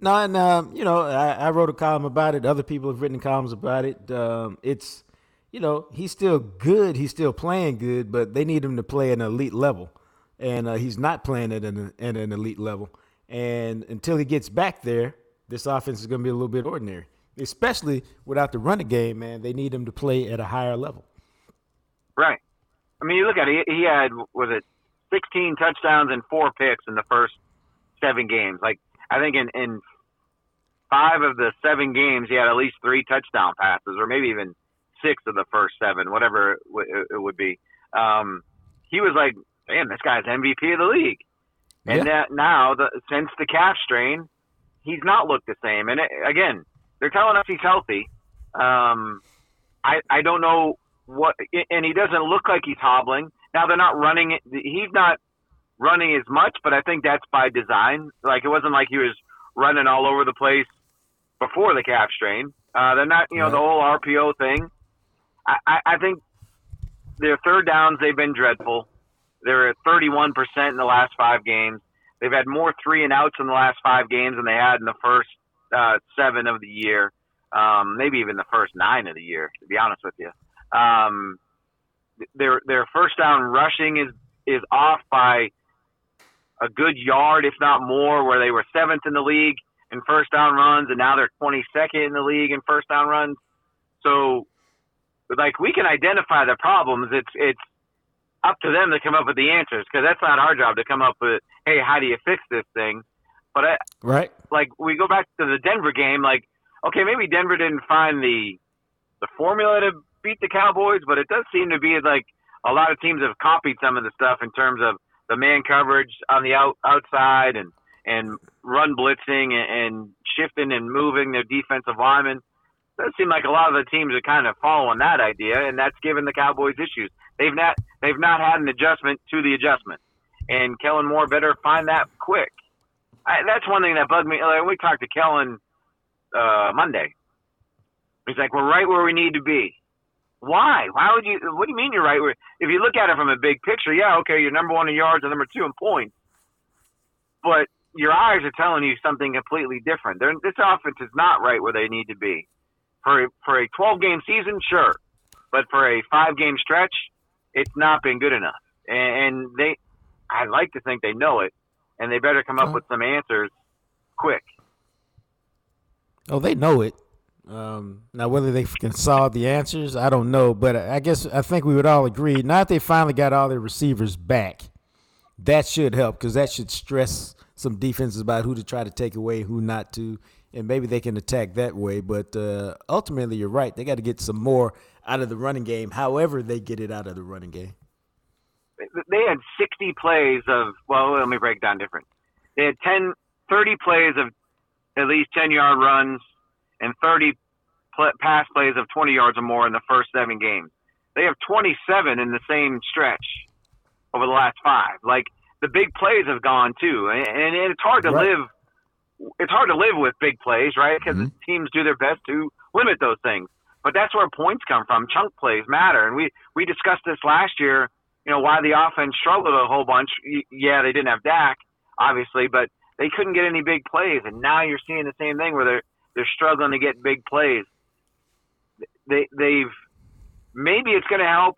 No, and um, you know, I, I wrote a column about it. Other people have written columns about it. Um, it's, you know, he's still good. He's still playing good, but they need him to play an elite level, and uh, he's not playing at an at an elite level. And until he gets back there, this offense is going to be a little bit ordinary, especially without the running game. Man, they need him to play at a higher level. Right. I mean, you look at it. He, had was it 16 touchdowns and four picks in the first seven games. Like I think in in five of the seven games, he had at least three touchdown passes, or maybe even six of the first seven, whatever it, w- it would be. Um, he was like, "Man, this guy's MVP of the league." And that now, the, since the calf strain, he's not looked the same. And it, again, they're telling us he's healthy. Um, I I don't know what, and he doesn't look like he's hobbling. Now they're not running. it- He's not running as much, but I think that's by design. Like it wasn't like he was running all over the place before the calf strain. Uh, they're not, you know, the whole RPO thing. I, I, think their third downs they've been dreadful. They're at 31% in the last five games. They've had more three and outs in the last five games than they had in the first uh, seven of the year, um, maybe even the first nine of the year. To be honest with you, um, their their first down rushing is is off by a good yard, if not more. Where they were seventh in the league in first down runs, and now they're 22nd in the league in first down runs. So, like, we can identify the problems. It's it's up to them to come up with the answers because that's not our job to come up with, hey, how do you fix this thing? But I, Right. like we go back to the Denver game, like okay, maybe Denver didn't find the the formula to beat the Cowboys, but it does seem to be like a lot of teams have copied some of the stuff in terms of the man coverage on the out, outside and and run blitzing and, and shifting and moving their defensive linemen. Does seem like a lot of the teams are kind of following that idea, and that's given the Cowboys issues. They've not they've not had an adjustment to the adjustment, and Kellen Moore better find that quick. I, that's one thing that bugged me. Like, we talked to Kellen uh, Monday. He's like, "We're right where we need to be." Why? Why would you? What do you mean you're right? Where, if you look at it from a big picture, yeah, okay, you're number one in yards and number two in points, but your eyes are telling you something completely different. They're, this offense is not right where they need to be. For a, for a 12 game season, sure, but for a five game stretch, it's not been good enough. And, and they, I like to think they know it, and they better come up with some answers quick. Oh, they know it. Um, now, whether they can solve the answers, I don't know. But I guess I think we would all agree. Now that they finally got all their receivers back, that should help because that should stress some defenses about who to try to take away, who not to, and maybe they can attack that way. But uh, ultimately, you're right. They got to get some more out of the running game. However, they get it out of the running game. They had 60 plays of. Well, let me break down different. They had 10, 30 plays of at least 10 yard runs and 30 pl- pass plays of 20 yards or more in the first seven games. They have 27 in the same stretch over the last five. Like the big plays have gone too, and, and it's hard to Right. live. It's hard to live with big plays, right? Because Mhm. teams do their best to limit those things. But that's where points come from. Chunk plays matter, and we we discussed this last year. You know why the offense struggled a whole bunch. Yeah, they didn't have Dak, obviously, but they couldn't get any big plays, and now you're seeing the same thing where they're they're struggling to get big plays. They they've maybe it's going to help.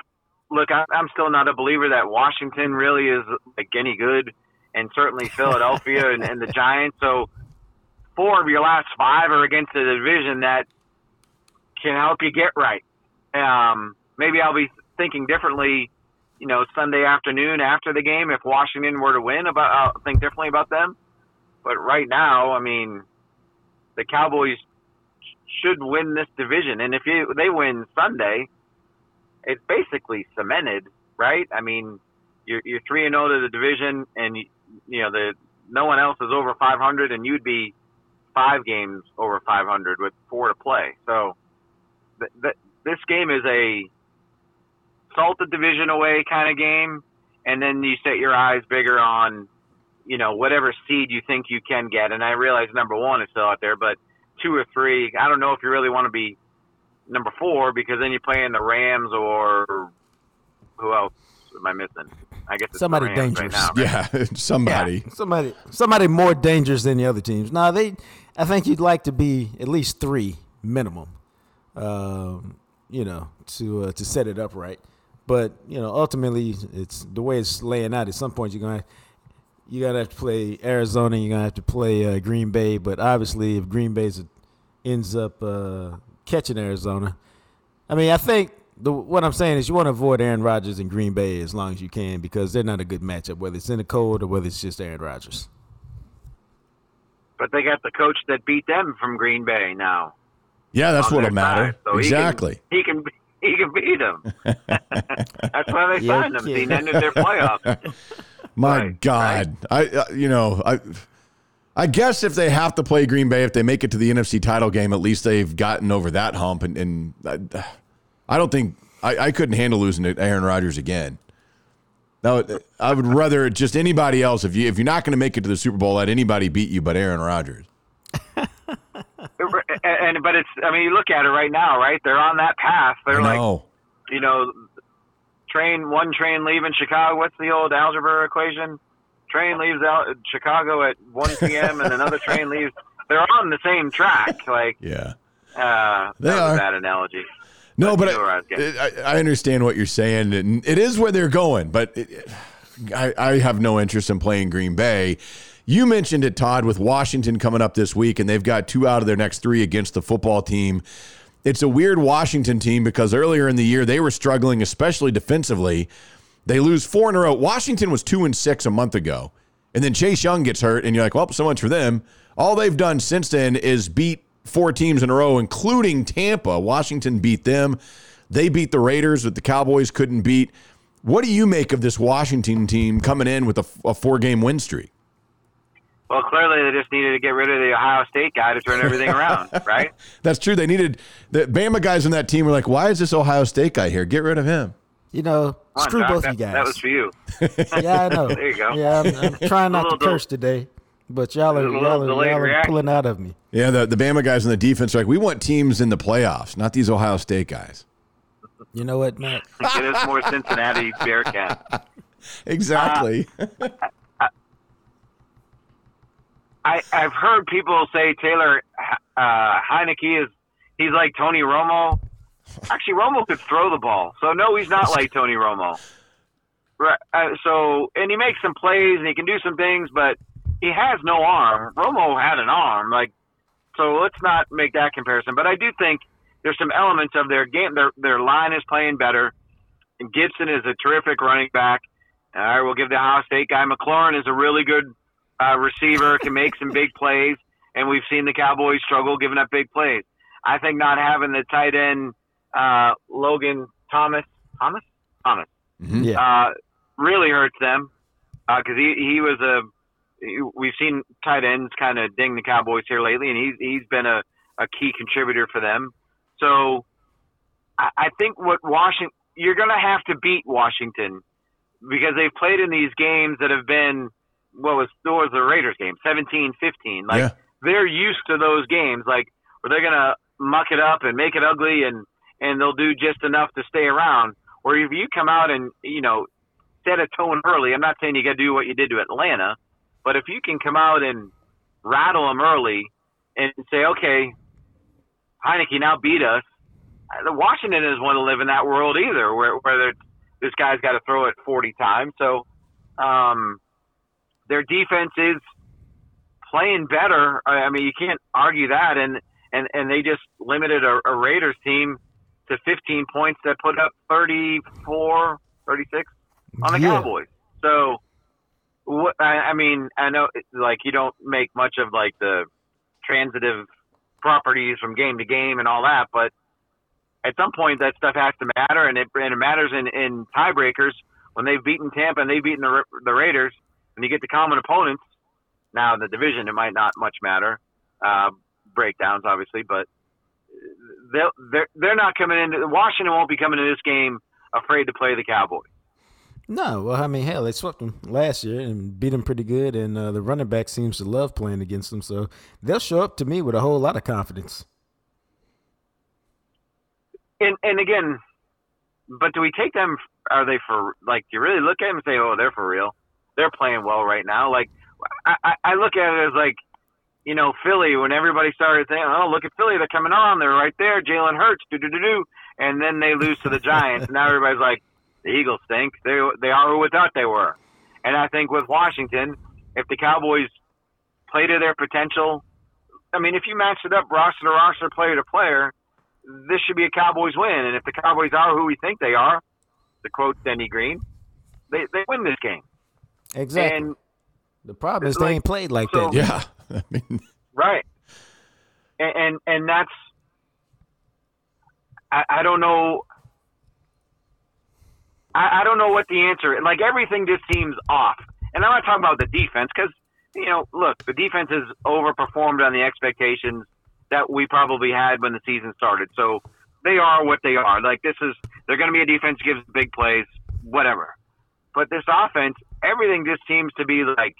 Look, I, I'm still not a believer that Washington really is like any good, and certainly [laughs] Philadelphia and, and the Giants. So four of your last five are against a division that can help you get right. Um, maybe I'll be thinking differently, you know, Sunday afternoon after the game if Washington were to win. About I'll think differently about them. But right now, I mean, the Cowboys should win this division, and if you, they win Sunday, it's basically cemented, right? I mean, you're three and zero to the division, and you, you know the no one else is over 500, and you'd be five games over 500 with four to play. So th- th- this game is a salt the division away kind of game, and then you set your eyes bigger on you know whatever seed you think you can get. And I realize number one is still out there, but two or three, I don't know if you really want to be number four because then you're playing the Rams or who else am I missing? I guess it's Somebody the Rams dangerous. right now. right? Yeah, [laughs] somebody. Somebody, somebody more dangerous than the other teams. Now they, I think you'd like to be at least three minimum, um, you know, to uh, to set it up right. But you know, ultimately, it's the way it's laying out. At some point, you're gonna you gotta have to play Arizona. You're gonna have to play uh, Green Bay. But obviously, if Green Bay ends up uh, catching Arizona, I mean, I think the what I'm saying is you want to avoid Aaron Rodgers and Green Bay as long as you can because they're not a good matchup, whether it's in the cold or whether it's just Aaron Rodgers. But they got the coach that beat them from Green Bay now. Yeah, that's on what'll matter. side. So he can- exactly. He can, he can beat them. [laughs] That's why they Yeah, signed him. yeah. He ended their playoffs. [laughs] My Right, God, I uh, you know I. I guess if they have to play Green Bay, if they make it to the NFC title game, at least they've gotten over that hump. And, and I, I don't think I, I couldn't handle losing to Aaron Rodgers again. No, I would rather just anybody else. If you if you're not going to make it to the Super Bowl, let anybody beat you, but Aaron Rodgers. [laughs] and, but it's I mean you look at it right now, right? They're on that path. They're like you know, train one train leaving Chicago. What's the old algebra equation? Train leaves out Chicago at 1 p.m. and another train leaves. They're on the same track. Like [laughs] yeah. uh, They that are. a bad analogy. No, But but you know where I was. I, I, I understand what you're saying, and it is where they're going. But it, I, I have no interest in playing Green Bay. You mentioned it, Todd, with Washington coming up this week, and they've got two out of their next three against the football team. It's a weird Washington team because earlier in the year they were struggling, especially defensively. They lose four in a row. Washington was two and six a month ago, and then Chase Young gets hurt, and you're like, well, so much for them. All they've done since then is beat four teams in a row, including Tampa. Washington beat them. They beat the Raiders that the Cowboys couldn't beat. What do you make of this Washington team coming in with a, a four game win streak? Well, clearly they just needed to get rid of the Ohio State guy to turn everything around, [laughs] right? That's true. They needed the Bama guys on that team were like, why is this Ohio State guy here? Get rid of him. You know, on, screw Doc, both that, you guys. That was for you. [laughs] yeah, I know. [laughs] There you go. Yeah, I'm, I'm trying not to little curse today, but y'all are, a y'all are, y'all are pulling out of me. Yeah, the, the Bama guys on the defense are like, we want teams in the playoffs, not these Ohio State guys. You know what, Matt? [laughs] Get us more Cincinnati Bearcats. [laughs] Exactly. I, I've heard people say Taylor uh, Heinicke is he's like Tony Romo. Actually, Romo could throw the ball, so no, he's not like Tony Romo. Right. Uh, so, and he makes some plays and he can do some things, but he has no arm. Romo had an arm, like so. Let's not make that comparison. But I do think there's some elements of their game. Their their line is playing better. And Gibson is a terrific running back. All right, we'll give the Ohio State guy. McLaurin is a really good uh, receiver, can make some big plays, and we've seen the Cowboys struggle giving up big plays. I think not having the tight end uh, Logan Thomas, Thomas, Thomas, Yeah. uh, really hurts them because he he was a. We've seen tight ends kind of ding the Cowboys here lately, and he's he's been a, a key contributor for them. So I, I think what Washington you're going to have to beat Washington because they've played in these games that have been what was what was the Raiders game 17 15 like Yeah. they're used to those games like where they're going to muck it up and make it ugly and and they'll do just enough to stay around or if you come out and you know set a tone early I'm not saying you got to do what you did to Atlanta but if you can come out and rattle them early and say okay Heinicke now beat us uh, Washington doesn't want to live in that world either, where where this guy's got to throw it 40 times. So, um, their defense is playing better. I I mean, you can't argue that. And and and they just limited a, a Raiders team to 15 points that put up 34, 36 on the Yeah. Cowboys. So, what I, I mean, I know like you don't make much of like the transitive properties from game to game and all that, but at some point that stuff has to matter, and it and it matters in in tiebreakers when they've beaten Tampa and they've beaten the the Raiders, and you get to common opponents. Now in the division, it might not much matter, uh, breakdowns obviously, but they're they're not coming into Washington won't be coming into this game afraid to play the Cowboys. No, well, I mean, hell, they swept them last year and beat them pretty good, and uh, the running back seems to love playing against them, so they'll show up to me with a whole lot of confidence. And and again, but do we take them? Are they for like? Do you really look at them and say, "Oh, they're for real"? They're playing well right now. Like I, I, I look at it as like, you know, Philly when everybody started saying, "Oh, look at Philly, they're coming on, they're right there." Jalen Hurts, do do do do, and then they lose to the Giants. [laughs] now everybody's like, "The Eagles stink. They they are who we thought they were." And I think with Washington, if the Cowboys play to their potential, I mean, if you match it up roster to roster, player to player, this should be a Cowboys win. And if the Cowboys are who we think they are, to quote Denny Green, they, they win this game. Exactly. And the problem is they like- ain't played like so- that. yeah. [laughs] I mean, right, and and, and that's I, I don't know. I, I don't know what the answer. Is. Like everything just seems off. And I'm not talking about the defense because you know, look, the defense has overperformed on the expectations that we probably had when the season started. So they are what they are. Like this is they're going to be a defense gives big plays, whatever. But this offense, everything just seems to be like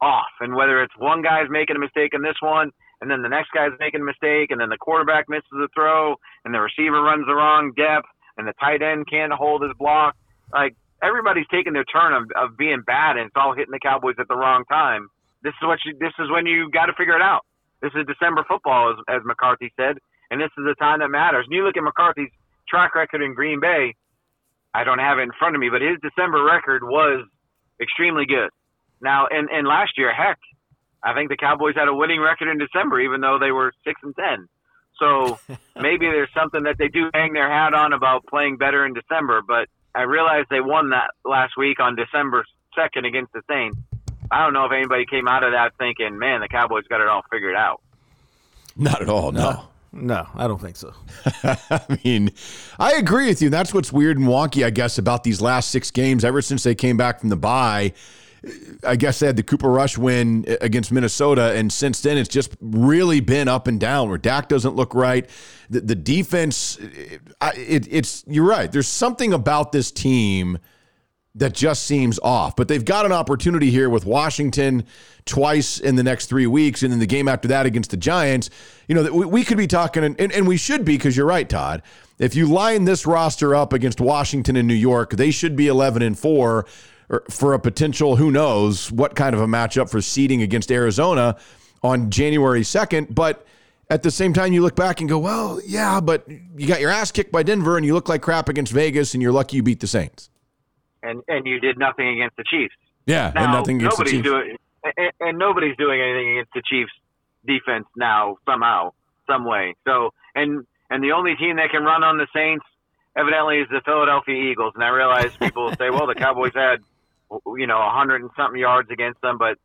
off. And whether it's one guy's making a mistake in this one, and then the next guy's making a mistake, and then the quarterback misses a throw, and the receiver runs the wrong depth, and the tight end can't hold his block. Like everybody's taking their turn of, of being bad, and it's all hitting the Cowboys at the wrong time. This is what you. This is when you got to figure it out. This is December football, as, as McCarthy said, and this is the time that matters. And you look at McCarthy's track record in Green Bay. I don't have it in front of me, but his December record was extremely good. Now, and, and last year, heck, I think the Cowboys had a winning record in December, even though they were six and ten. So [laughs] maybe there's something that they do hang their hat on about playing better in December. But I realized they won that last week on December second against the Saints. I don't know if anybody came out of that thinking, "Man, the Cowboys got it all figured out." not at all. No. No, I don't think so. [laughs] I mean, I agree with you. That's what's weird and wonky, I guess, about these last six games ever since they came back from the bye. I guess they had the Cooper Rush win against Minnesota, and since then it's just really been up and down. Where Dak doesn't look right, the, the defense. It, it, it's you're right. There's something about this team that just seems off. But they've got an opportunity here with Washington twice in the next three weeks, and then the game after that against the Giants. You know, we, we could be talking, and, and we should be because you're right, Todd. If you line this roster up against Washington and New York, they should be 11 and four for a potential, who knows what kind of a matchup for seeding against Arizona on January 2nd. But at the same time, you look back and go, well, yeah, but you got your ass kicked by Denver and you look like crap against Vegas and you're lucky you beat the Saints and and you did nothing against the Chiefs. Yeah, now, and nothing against nobody's the Chiefs. Doing, and, and nobody's doing anything against the Chiefs defense now somehow, some way. So and and the only team that can run on the Saints evidently is the Philadelphia Eagles. And I realize people will say, well, the Cowboys had you know a hundred and something yards against them, but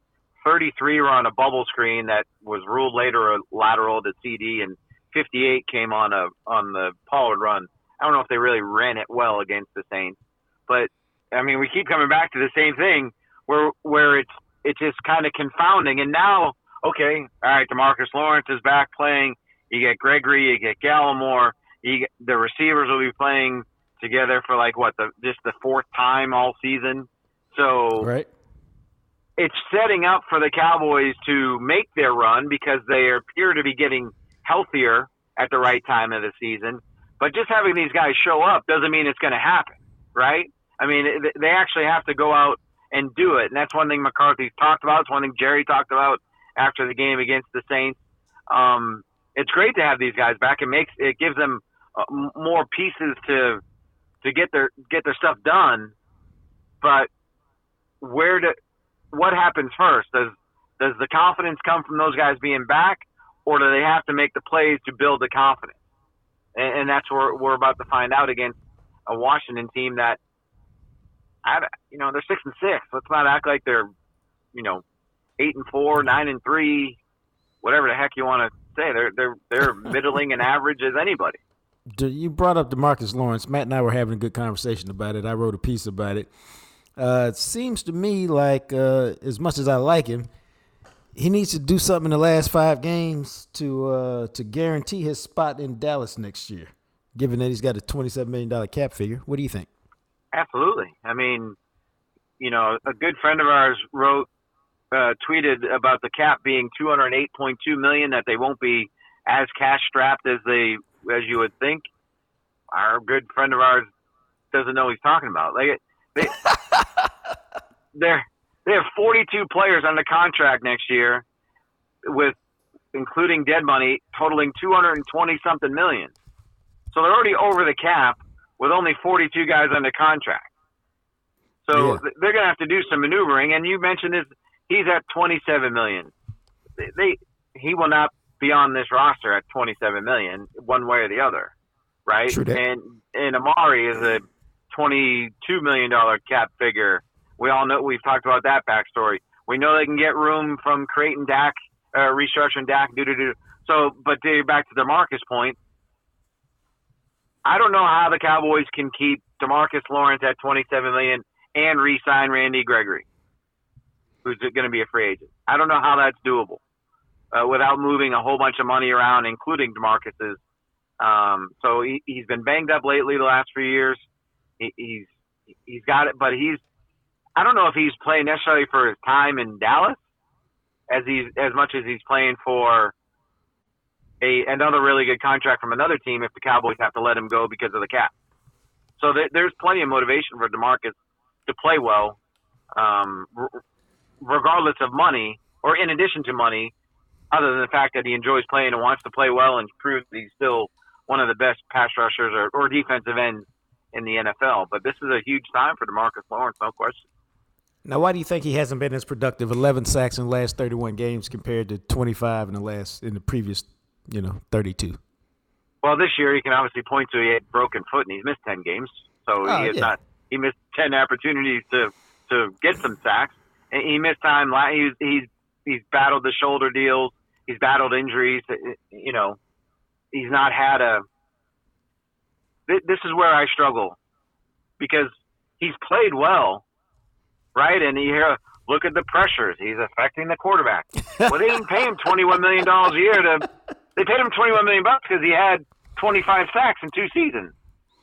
33 were on a bubble screen that was ruled later a lateral to CD, and 58 came on a on the Pollard run. I don't know if they really ran it well against the Saints, but I mean, we keep coming back to the same thing where where it's it's just kind of confounding. And now, okay, all right, Demarcus Lawrence is back playing. You get Gregory, you get Gallimore. You get, the receivers will be playing together for like what the just the fourth time all season. So right. it's setting up for the Cowboys to make their run because they appear to be getting healthier at the right time of the season. But just having these guys show up doesn't mean it's going to happen, right? I mean, they actually have to go out and do it, and that's one thing McCarthy's talked about. It's one thing Jerry talked about after the game against the Saints. Um, it's great to have these guys back. It makes it gives them uh, more pieces to to get their get their stuff done. But where do what happens first? Does does the confidence come from those guys being back, or do they have to make the plays to build the confidence? And, and that's where we're about to find out against a Washington team that I, you know, they're six and six. Let's not act like they're, you know, eight and four, nine and three, whatever the heck you want to say. They're they're they're [laughs] middling and average as anybody. You brought up Demarcus Lawrence. Matt and I were having a good conversation about it. I wrote a piece about it. Uh, it seems to me like, uh, as much as I like him, he needs to do something in the last five games to uh, to guarantee his spot in Dallas next year. Given that he's got a twenty-seven million dollar cap figure, what do you think? Absolutely. I mean, you know, a good friend of ours wrote, uh, tweeted about the cap being 208.2 million, that they won't be as cash strapped as they, as you would think. Our good friend of ours doesn't know he's talking about. Like, they, [laughs] they're, they have 42 players under contract next year with, including dead money, totaling 220 something million. So they're already over the cap with only 42 guys under contract. So yeah. they're going to have to do some maneuvering. And you mentioned this, he's at 27 million. They, they he will not be on this roster at 27 million, one way or the other, right? True and and Amari is a 22 million dollar cap figure. We all know we've talked about that backstory. We know they can get room from Creighton Dak, uh, restructuring Dak, do do do. So, but to, back to the Marcus point, I don't know how the Cowboys can keep Demarcus Lawrence at 27 million and re-sign Randy Gregory, who's going to be a free agent. I don't know how that's doable uh, without moving a whole bunch of money around, including Demarcus's. Um, so he, he's been banged up lately the last few years. He, he's he's got it, but he's I don't know if he's playing necessarily for his time in Dallas as he's as much as he's playing for a another really good contract from another team if the Cowboys have to let him go because of the cap. So th- there's plenty of motivation for Demarcus to play well, um, r- regardless of money or in addition to money, other than the fact that he enjoys playing and wants to play well and prove that he's still one of the best pass rushers or, or defensive ends in the NFL. But this is a huge time for Demarcus Lawrence, no question. Now, why do you think he hasn't been as productive? Eleven sacks in the last thirty-one games compared to twenty-five in the last in the previous you know, 32. Well, this year he can obviously point to he had broken foot and he's missed 10 games. So oh, he has yeah. not, he missed 10 opportunities to, to get some sacks. And he missed time. He's, he's, he's battled the shoulder deals. He's battled injuries. You know, he's not had a, this is where I struggle because he's played well, right? And you hear, look at the pressures. He's affecting the quarterback. [laughs] well, they didn't pay him $21 million a year to, they paid him 21 million bucks because he had 25 sacks in two seasons.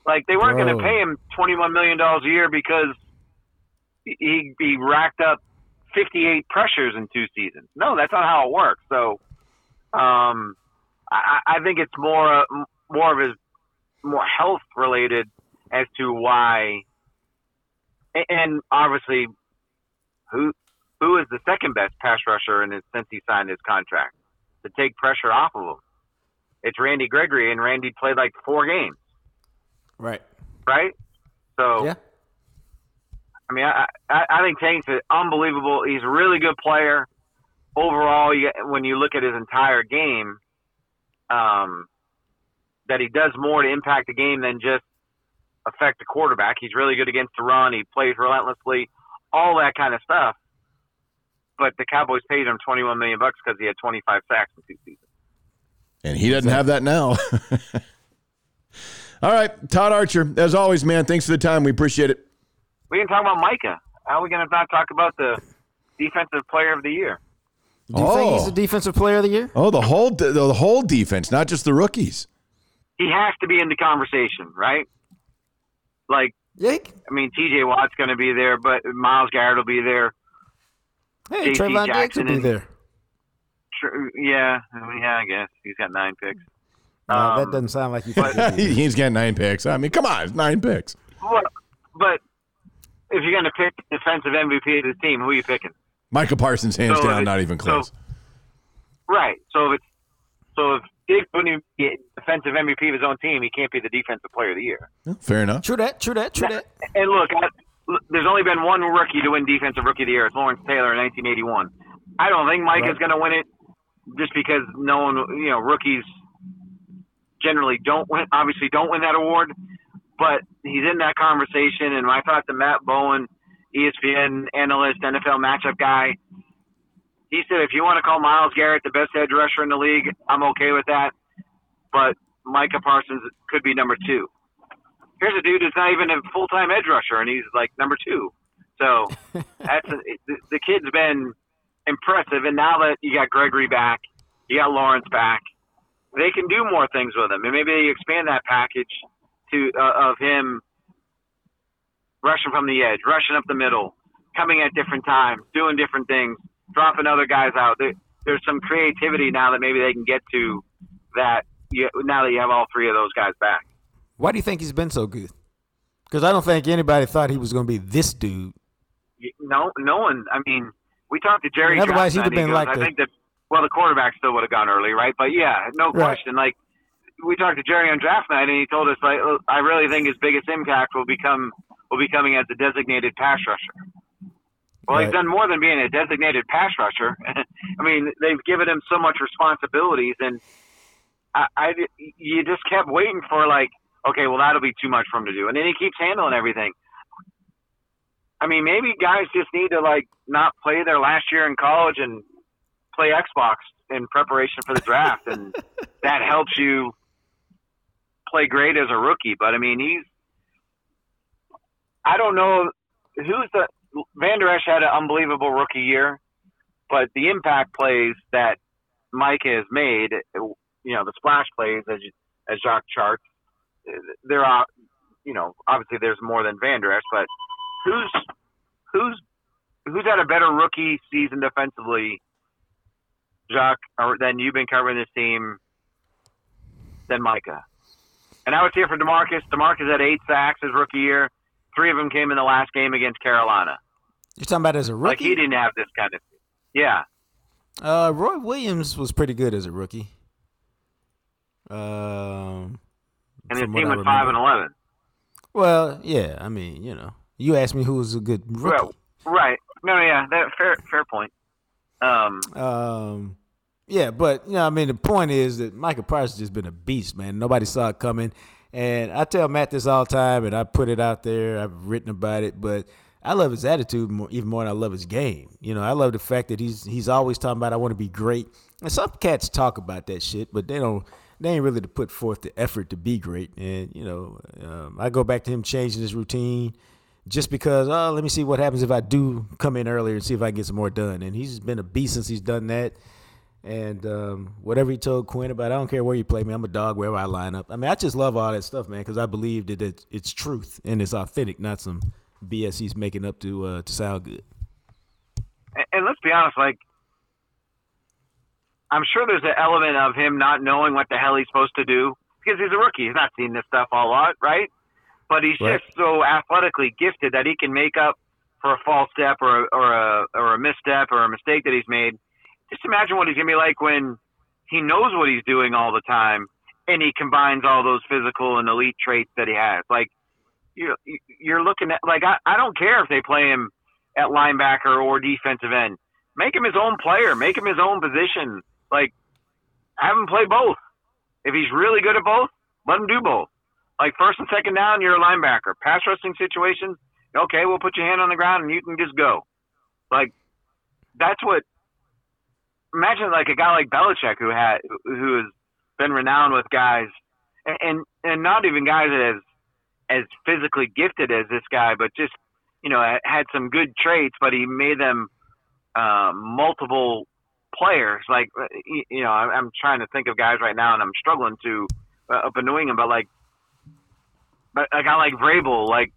Like they weren't going to pay him 21 million dollars a year because he he racked up 58 pressures in two seasons. No, that's not how it works. So, um, I, I think it's more more of his more health related as to why, and obviously, who who is the second best pass rusher in his, since he signed his contract to take pressure off of him? It's Randy Gregory, and Randy played like four games, Right. right? So Yeah. I mean, I, I, I think Tank's an unbelievable. He's a really good player overall. You, when you look at his entire game, um, that he does more to impact the game than just affect the quarterback. He's really good against the run. He plays relentlessly, all that kind of stuff. But the Cowboys paid him twenty one million bucks because he had twenty five sacks in two seasons. And he doesn't have that now. [laughs] All right, Todd Archer, as always, man, thanks for the time. We appreciate it. We can talk about Micah. How are we going to not talk about the defensive player of the year? Do you think he's Oh. the defensive player of the year? Oh, the whole the, the whole defense, not just the rookies. He has to be in the conversation, right? Like Yeah. I mean, T.J. Watt's going to be there, but Myles Garrett will be there. Hey, J.C. Trevon Diggs Jackson will be and- there. Tr- Yeah, I mean, yeah, I guess he's got nine picks. No, Um, that doesn't sound like you. think he'll be [laughs] there. He's getting nine picks. I mean, come on, it's nine picks. But, but if you're going to pick defensive MVP of the team, who are you picking? Micah Parsons, hands So down, it- not even so- close. Right. So if it's so if Diggs wouldn't get defensive MVP of his own team, he can't be the defensive player of the year. Fair enough. True that. True that. True that. And look, I, there's only been one rookie to win defensive rookie of the year. It's Lawrence Taylor in 1981. I don't think Mike is going to win it just because no one, you know, rookies generally don't win, obviously don't win that award, but he's in that conversation. And I thought the Matt Bowen, ESPN analyst, NFL matchup guy, he said if you want to call Myles Garrett the best edge rusher in the league, I'm okay with that. But Micah Parsons could be number two. Here's a dude who's not even a full time edge rusher, and he's like number two. So [laughs] that's a, the, the kid's been impressive. And now that you got Gregory back, you got Lawrence back, they can do more things with him, and maybe they expand that package to uh, of him rushing from the edge, rushing up the middle, coming at different times, doing different things, dropping other guys out. There, there's some creativity now that maybe they can get to that. You, now that you have all three of those guys back. Why do you think he's been so good? Because I don't think anybody thought he was going to be this dude. No, no one. I mean, we talked to Jerry. Otherwise Johnson, he'd have been goes, like I the- think that. Well, the quarterback still would have gone early, right? But yeah, no Right. question. Like we talked to Jerry on draft night, and he told us like, I really think his biggest impact will become will be coming as a designated pass rusher. Well, he's done more than being a designated pass rusher. [laughs] I mean, they've given him so much responsibilities, and I, I you just kept waiting for like, okay, well that'll be too much for him to do, and then he keeps handling everything. I mean, maybe guys just need to like not play their last year in college and play Xbox in preparation for the draft, and [laughs] that helps you play great as a rookie. But I mean, he's I don't know who's the Vander Esch had an unbelievable rookie year, but the impact plays that Mike has made, you know, the splash plays as as Jacques charts, they're out. You know, obviously there's more than Vander Esch, but who's who's who's had a better rookie season defensively, Jacques, or than you've been covering this team than Micah? And I was here for Demarcus. Demarcus had eight sacks his rookie year. Three of them came in the last game against Carolina. You're talking about as a rookie? Like he didn't have this kind of. Yeah, uh, Roy Williams was pretty good as a rookie. Um, and his team went five and eleven. Well, yeah. I mean, you know, you asked me who was a good rookie. Well, right? No, yeah, that fair fair point. Um, Um, yeah, but you know, I mean, the point is that Micah Parsons has just been a beast, man. Nobody saw it coming, and I tell Matt this all the time, and I put it out there. I've written about it, but I love his attitude more, even more than I love his game. You know, I love the fact that he's he's always talking about I want to be great, and some cats talk about that shit, but they don't. They ain't really to put forth the effort to be great, and you know, um, I go back to him changing his routine just because oh let me see what happens if I do come in earlier and see if I can get some more done. And he's been a beast since he's done that. And um, whatever he told Quinn about, I don't care where you play me, I'm a dog wherever I line up. I mean, I just love all that stuff, man, because I believe that it's, it's truth and it's authentic, not some BS he's making up to uh, to sound good. And, and let's be honest, like I'm sure there's an element of him not knowing what the hell he's supposed to do because he's a rookie. He's not seen this stuff a lot, right? But he's Right. just so athletically gifted that he can make up for a false step or a, or a or a misstep or a mistake that he's made. Just imagine what he's gonna be like when he knows what he's doing all the time and he combines all those physical and elite traits that he has. Like you you're looking at like I, I don't care if they play him at linebacker or defensive end. Make him his own player. Make him his own position. Like have him play both. If he's really good at both, let him do both. Like first and second down, you're a linebacker. Pass rushing situations, okay, we'll put your hand on the ground and you can just go. Like that's what. Imagine like a guy like Belichick who had who has been renowned with guys, and and, not even guys as as physically gifted as this guy, but just you know had some good traits, but he made them uh, multiple players. Like you you know, I'm I'm trying to think of guys right now, and I'm struggling to uh, up in New England, but like, but a guy like Vrabel, like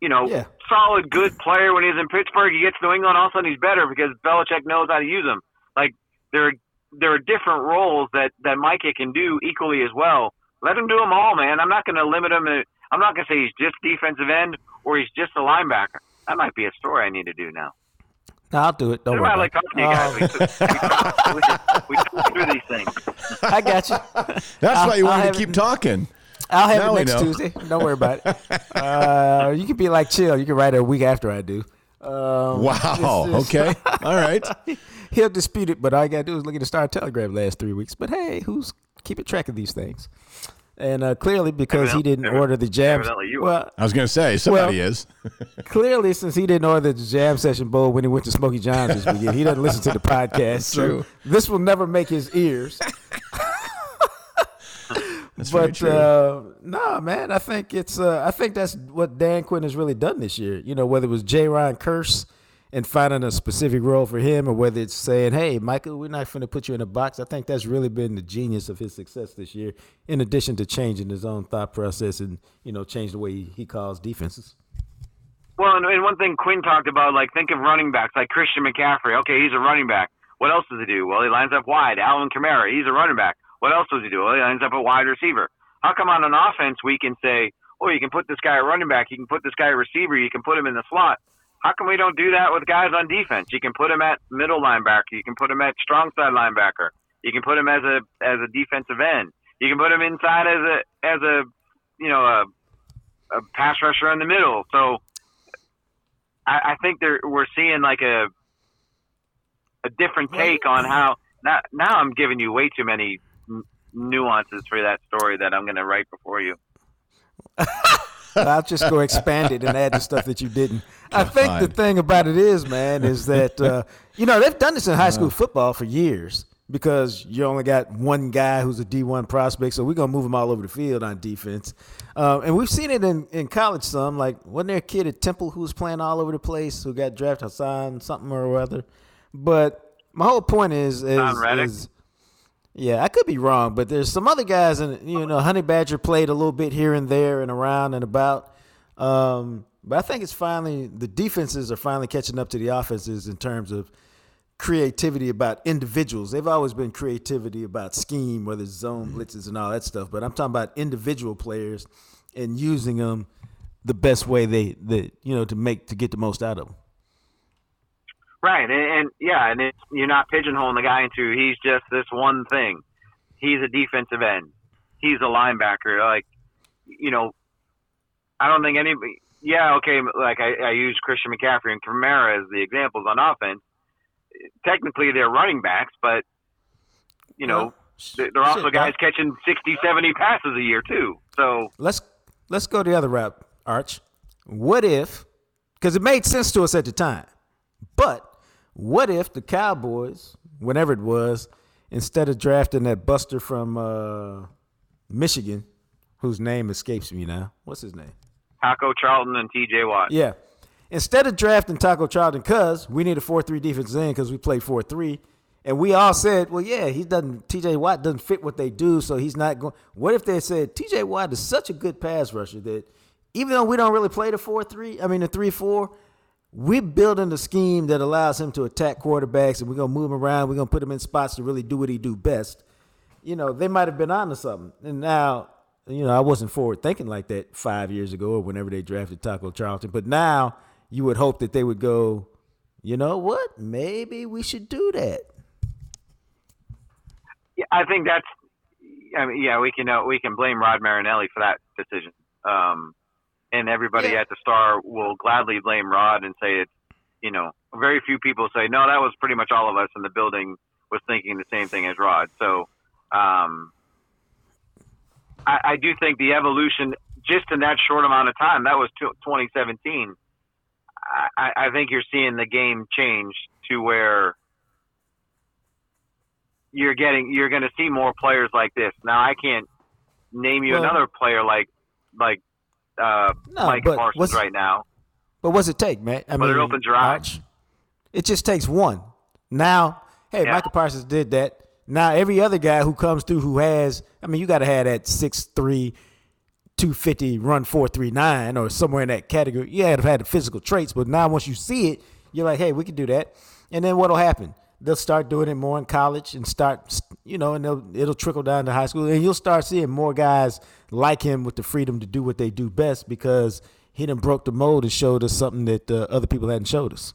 you know, Yeah. solid, good player when he's in Pittsburgh. He gets New England, all of a sudden he's better because Belichick knows how to use him. Like there, there are different roles that that Micah can do equally as well. Let him do them all, man. I'm not going to limit him. To, I'm not going to say he's just defensive end or he's just a linebacker. That might be a story I need to do now. No, I'll do it. Don't That's worry. like about talking to you guys. Um, We, we, we, we talk through these things. I got you. [laughs] That's I'll- why you I'll wanted to keep it- talking. I'll have Now it next. Tuesday. Don't worry about it. [laughs] Uh, you can be like chill. You can write it a week after I do. Um, Wow. it's just- Okay. All right. [laughs] [laughs] He'll dispute it, but all you gotta do is look at the Star Telegram last three weeks. But hey, who's keeping track of these things? And uh, clearly, because he didn't order the jam. evidently you are. Well, I was going to say somebody Well- is. [laughs] clearly, since he didn't order the jam session bowl when he went to Smokey John's this weekend, he doesn't listen to the podcast. so True. this will never make his ears. [laughs] That's very but true. uh, no, man, I think it's uh, I think that's what Dan Quinn has really done this year. You know, whether it was Jayron Kearse and finding a specific role for him, or whether it's saying, "Hey, Michael, we're not going to put you in a box." I think that's really been the genius of his success this year. In addition to changing his own thought process and you know change the way he, calls defenses. Well, and, one thing Quinn talked about, like think of running backs, like Christian McCaffrey. Okay, he's a running back. What else does he do? Well, he lines up wide. Alvin Kamara, he's a running back. What else does he do? Well, he lines up a wide receiver. How come on an offense we can say, oh, you can put this guy at running back, you can put this guy at receiver, you can put him in the slot. How come we don't do that with guys on defense? You can put him at middle linebacker, you can put him at strong side linebacker, you can put him as a as a defensive end, you can put him inside as a as a you know a a pass rusher in the middle. So I, I think there we're seeing like a a different take on how now now I'm giving you way too many nuances for that story that I'm going to write before you. [laughs] I'll just go expand it and add the stuff that you didn't. I think the thing about it is, man, is that uh, you know they've done this in high school football for years because you only got one guy who's a D one prospect, so we're gonna move him all over the field on defense. Um, and we've seen it in, in college some. Like wasn't there a kid at Temple who was playing all over the place who got drafted Hassan something or other? But my whole point is is, Hassan is yeah, I could be wrong, but there's some other guys, and you know, Honey Badger played a little bit here and there and around and about. Um, but I think it's finally the defenses are finally catching up to the offenses in terms of creativity about individuals. They've always been creativity about scheme, whether it's zone blitzes and all that stuff. But I'm talking about individual players and using them the best way they, that you know, to make to get the most out of them. Right, and, and yeah, and it's, you're not pigeonholing the guy into he's just this one thing. He's a defensive end. He's a linebacker. Like, you know, I don't think anybody. Yeah, okay. Like I, I use Christian McCaffrey and Kamara as the examples on offense. Technically, they're running backs, but you know, Well, they're also guys catching 60, 70 passes a year too. So let's let's go the other route, Arch. What if? Because it made sense to us at the time, but what if the Cowboys, whenever it was, instead of drafting that Buster from uh, Michigan, whose name escapes me now, what's his name? Taco Charlton and T.J. Watt. Yeah. Instead of drafting Taco Charlton, because we need a four-three defense end because we play four-three, and we all said, well, yeah, he doesn't. T.J. Watt doesn't fit what they do, so he's not going. What if they said T.J. Watt is such a good pass rusher that even though we don't really play the four-three, I mean the three-four, we're building a scheme that allows him to attack quarterbacks, and we're gonna move him around. We're gonna put him in spots to really do what he do best. You know, they might have been on onto something, and now. You know, I wasn't forward thinking like that five years ago or whenever they drafted Taco Charlton. But now you would hope that they would go, you know what? Maybe we should do that. Yeah, I think that's. I mean, yeah, we can uh, we can blame Rod Marinelli for that decision, um, and everybody Yeah. at the Star will gladly blame Rod and say it's. You know, very few people say no. That was pretty much all of us in the building was thinking the same thing as Rod. So, um, I, I do think the evolution just in that short amount of time that was tw- 2017. I, I think you're seeing the game change to where you're getting you're going to see more players like this. Now I can't name you Well- another player like like uh, No, Mike but Parsons right now. But what's it take, man? I But it mean, opens your eyes. It just takes one. Now, hey, Yeah. Michael Parsons did that. Now every other guy who comes through who has, I mean, you got to have that 6'3", 250, run four three nine or somewhere in that category. You had to have had the physical traits, but now once you see it, you're like, hey, we can do that. And then what'll happen? They'll start doing it more in college and start, you know, and they'll, it'll trickle down to high school, and you'll start seeing more guys like him with the freedom to do what they do best because he done broke the mold and showed us something that uh, other people hadn't showed us.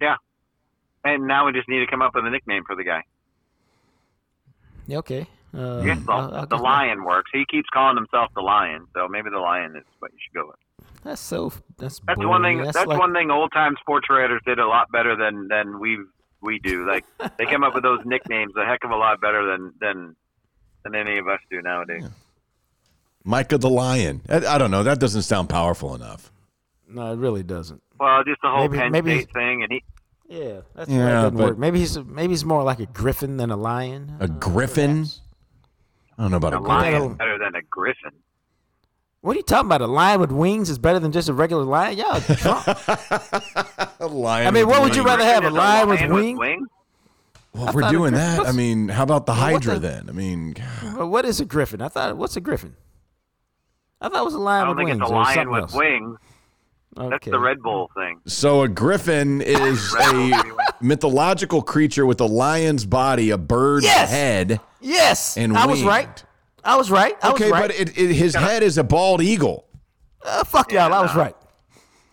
Yeah, and now we just need to come up with a nickname for the guy. Yeah, okay. Uh, guess the, I'll- I'll the give- Lion works. He keeps calling himself the Lion, so maybe the Lion is what you should go with. That's so. That's That's boring. one thing. That's, That's, like, one thing. Old time sports writers did a lot better than than we we do. Like they come up with those nicknames a heck of a lot better than than than any of us do nowadays. Micah the Lion. I, I don't know. That doesn't sound powerful enough. No, it really doesn't. Well, just the whole Maybe- Penn maybe- State thing, and he Yeah, that's Yeah, why it doesn't but- work. Maybe he's maybe he's more like a griffin than a lion. A griffin? I don't know about a a lion that'll- better than a griffin. What are you talking about? A lion with wings is better than just a regular lion? Y'all drunk. [laughs] A lion I mean, what would you rather have? A Is lion with lion wings? Well, if we're doing griffin that, I mean, how about the what Hydra the- then? I mean, Well, what is a griffin? I thought what's a griffin? I thought it was a lion I don't with think wings it's a or lion with else. wings. That's the Red Bull thing. so a griffin is [laughs] a mythological creature with a lion's body, a bird's Yes! head. Yes, And I was right. I was right. I Okay, was right. but it, it, his head is a bald eagle. Uh, fuck y'all. I was right.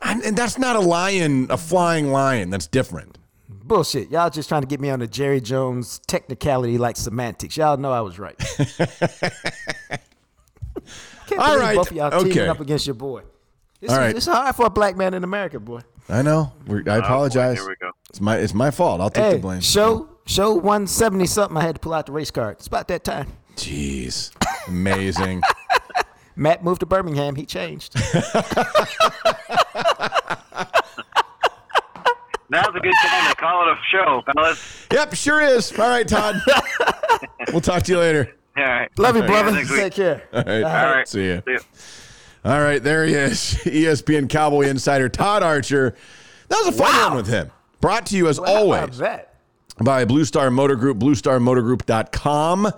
And, and that's not a lion, a flying lion. That's different. Bullshit. Y'all just trying to get me on the Jerry Jones technicality like semantics. Y'all know I was right. [laughs] Can't All both of y'all Okay. teaming up against your boy. It's, All right. it's hard for a black man in America, boy. I know. We're, I apologize. Here we go. It's my it's my fault. I'll take Hey, the blame. show show one seventy something. I had to pull out the race card. It's about that time. Jeez, amazing. [laughs] Matt moved to Birmingham. He changed. Now's a good time to call it a show, fellas. yep, sure is. All right, Todd. [laughs] we'll talk to you later. All right. Love you, brother. Next week. Take care. All right. All right. See ya. See ya. All right, there he is. [laughs] ESPN Cowboy Insider Todd Archer. That was a fun Wow. one with him. Brought to you as How about always by Blue Star Motor Group, bluestarmotorgroup.com.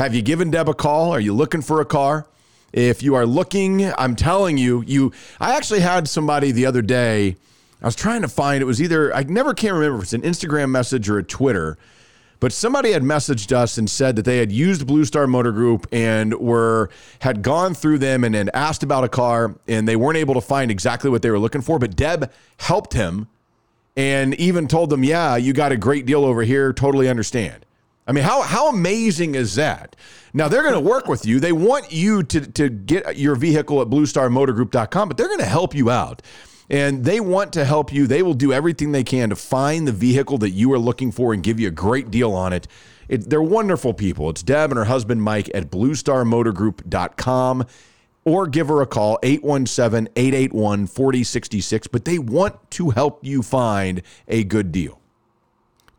Have you given Deb a call? Are you looking for a car? If you are looking, I'm telling you, you I actually had somebody the other day. I was trying to find it was either I never can remember if it's an Instagram message or a Twitter, but somebody had messaged us and said that they had used Blue Star Motor Group and were had gone through them and had asked about a car and they weren't able to find exactly what they were looking for, but Deb helped him and even told them, "Yeah, you got a great deal over here. Totally understand." I mean, how how amazing is that? Now they're going to work with you. They want you to to get your vehicle at bluestarmotorgroup.com, but they're going to help you out. And they want to help you. They will do everything they can to find the vehicle that you are looking for and give you a great deal on it. it they're wonderful people. It's Deb and her husband Mike at bluestarmotorgroup.com or give her a call 817-881-4066 but they want to help you find a good deal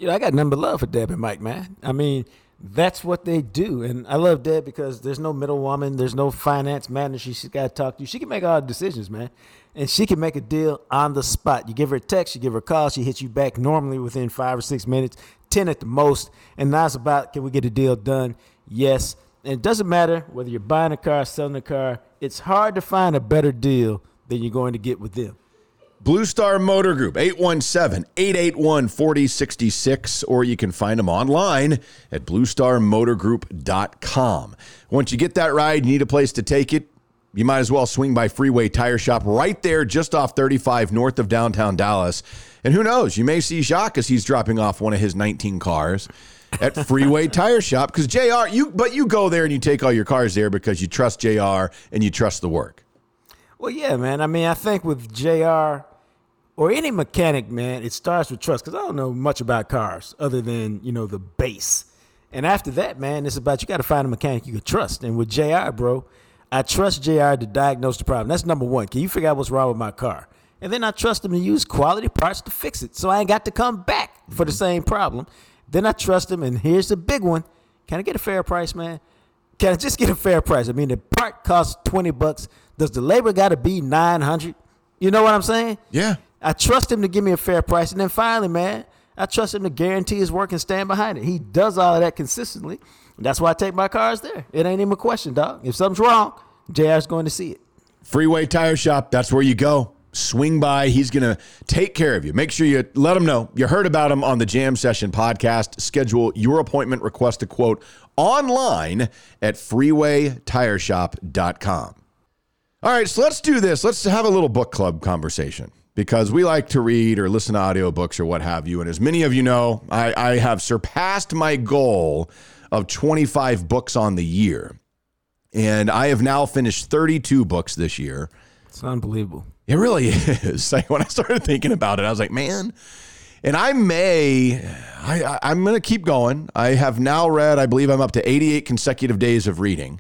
You know, I got but love for Deb and Mike, man. I mean, That's what they do. And I love Deb because there's no middlewoman, there's no finance manager she's got to talk to. You. She can make all the decisions, man. And she can make a deal on the spot. You give her a text, you give her a call, she hits you back normally within five or six minutes, 10 at the most. And it's about can we get a deal done? Yes. And it doesn't matter whether you're buying a car, selling a car, it's hard to find a better deal than you're going to get with them. Blue Star Motor Group, 817 881 4066, or you can find them online at bluestarmotorgroup.com. Once you get that ride, you need a place to take it. You might as well swing by Freeway Tire Shop right there, just off 35 north of downtown Dallas. And who knows, you may see Jacques as he's dropping off one of his 19 cars at Freeway Tire Shop because JR, you but you go there and you take all your cars there because you trust JR and you trust the work. Well, yeah, man. I mean, I think with JR or any mechanic, man, it starts with trust because I don't know much about cars other than, you know, the base. And after that, man, it's about you got to find a mechanic you can trust. And with JR, bro, I trust JR to diagnose the problem. That's number one. Can you figure out what's wrong with my car? And then I trust him to use quality parts to fix it so I ain't got to come back for the same problem. Then I trust him, and here's the big one. Can I get a fair price, man? Can I just get a fair price? I mean, the part costs 20 bucks. Does the labor got to be 900? You know what I'm saying? Yeah. I trust him to give me a fair price. And then finally, man, I trust him to guarantee his work and stand behind it. He does all of that consistently. That's why I take my cars there. It ain't even a question, dog. If something's wrong, JR's going to see it. Freeway Tire Shop, that's where you go. Swing by. He's going to take care of you. Make sure you let him know you heard about him on the Jam Session podcast. Schedule your appointment, request a quote online at freewaytireshop.com. All right, so let's do this. Let's have a little book club conversation because we like to read or listen to audiobooks or what have you. And as many of you know, I, I have surpassed my goal of 25 books on the year. And I have now finished 32 books this year. It's unbelievable. It really [laughs] is. Like [laughs] when I started thinking about it, I was like, man. And I may, I, I'm going to keep going. I have now read, I believe I'm up to 88 consecutive days of reading.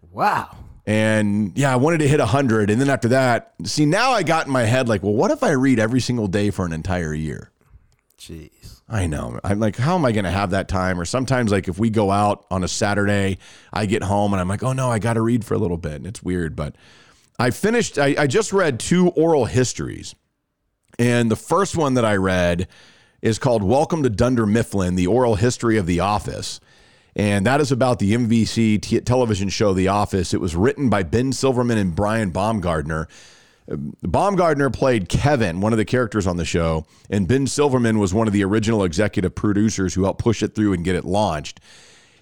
Wow. And yeah, I wanted to hit 100. And then after that, see, now I got in my head like, well, what if I read every single day for an entire year? Jeez. I know. I'm like, how am I going to have that time? Or sometimes, like, if we go out on a Saturday, I get home and I'm like, oh no, I got to read for a little bit. And it's weird. But I finished, I, I just read two oral histories. And the first one that I read is called Welcome to Dunder Mifflin, the oral history of The Office. And that is about the NBC t- television show The Office. It was written by Ben Silverman and Brian Baumgartner. Uh, Baumgartner played Kevin, one of the characters on the show, and Ben Silverman was one of the original executive producers who helped push it through and get it launched.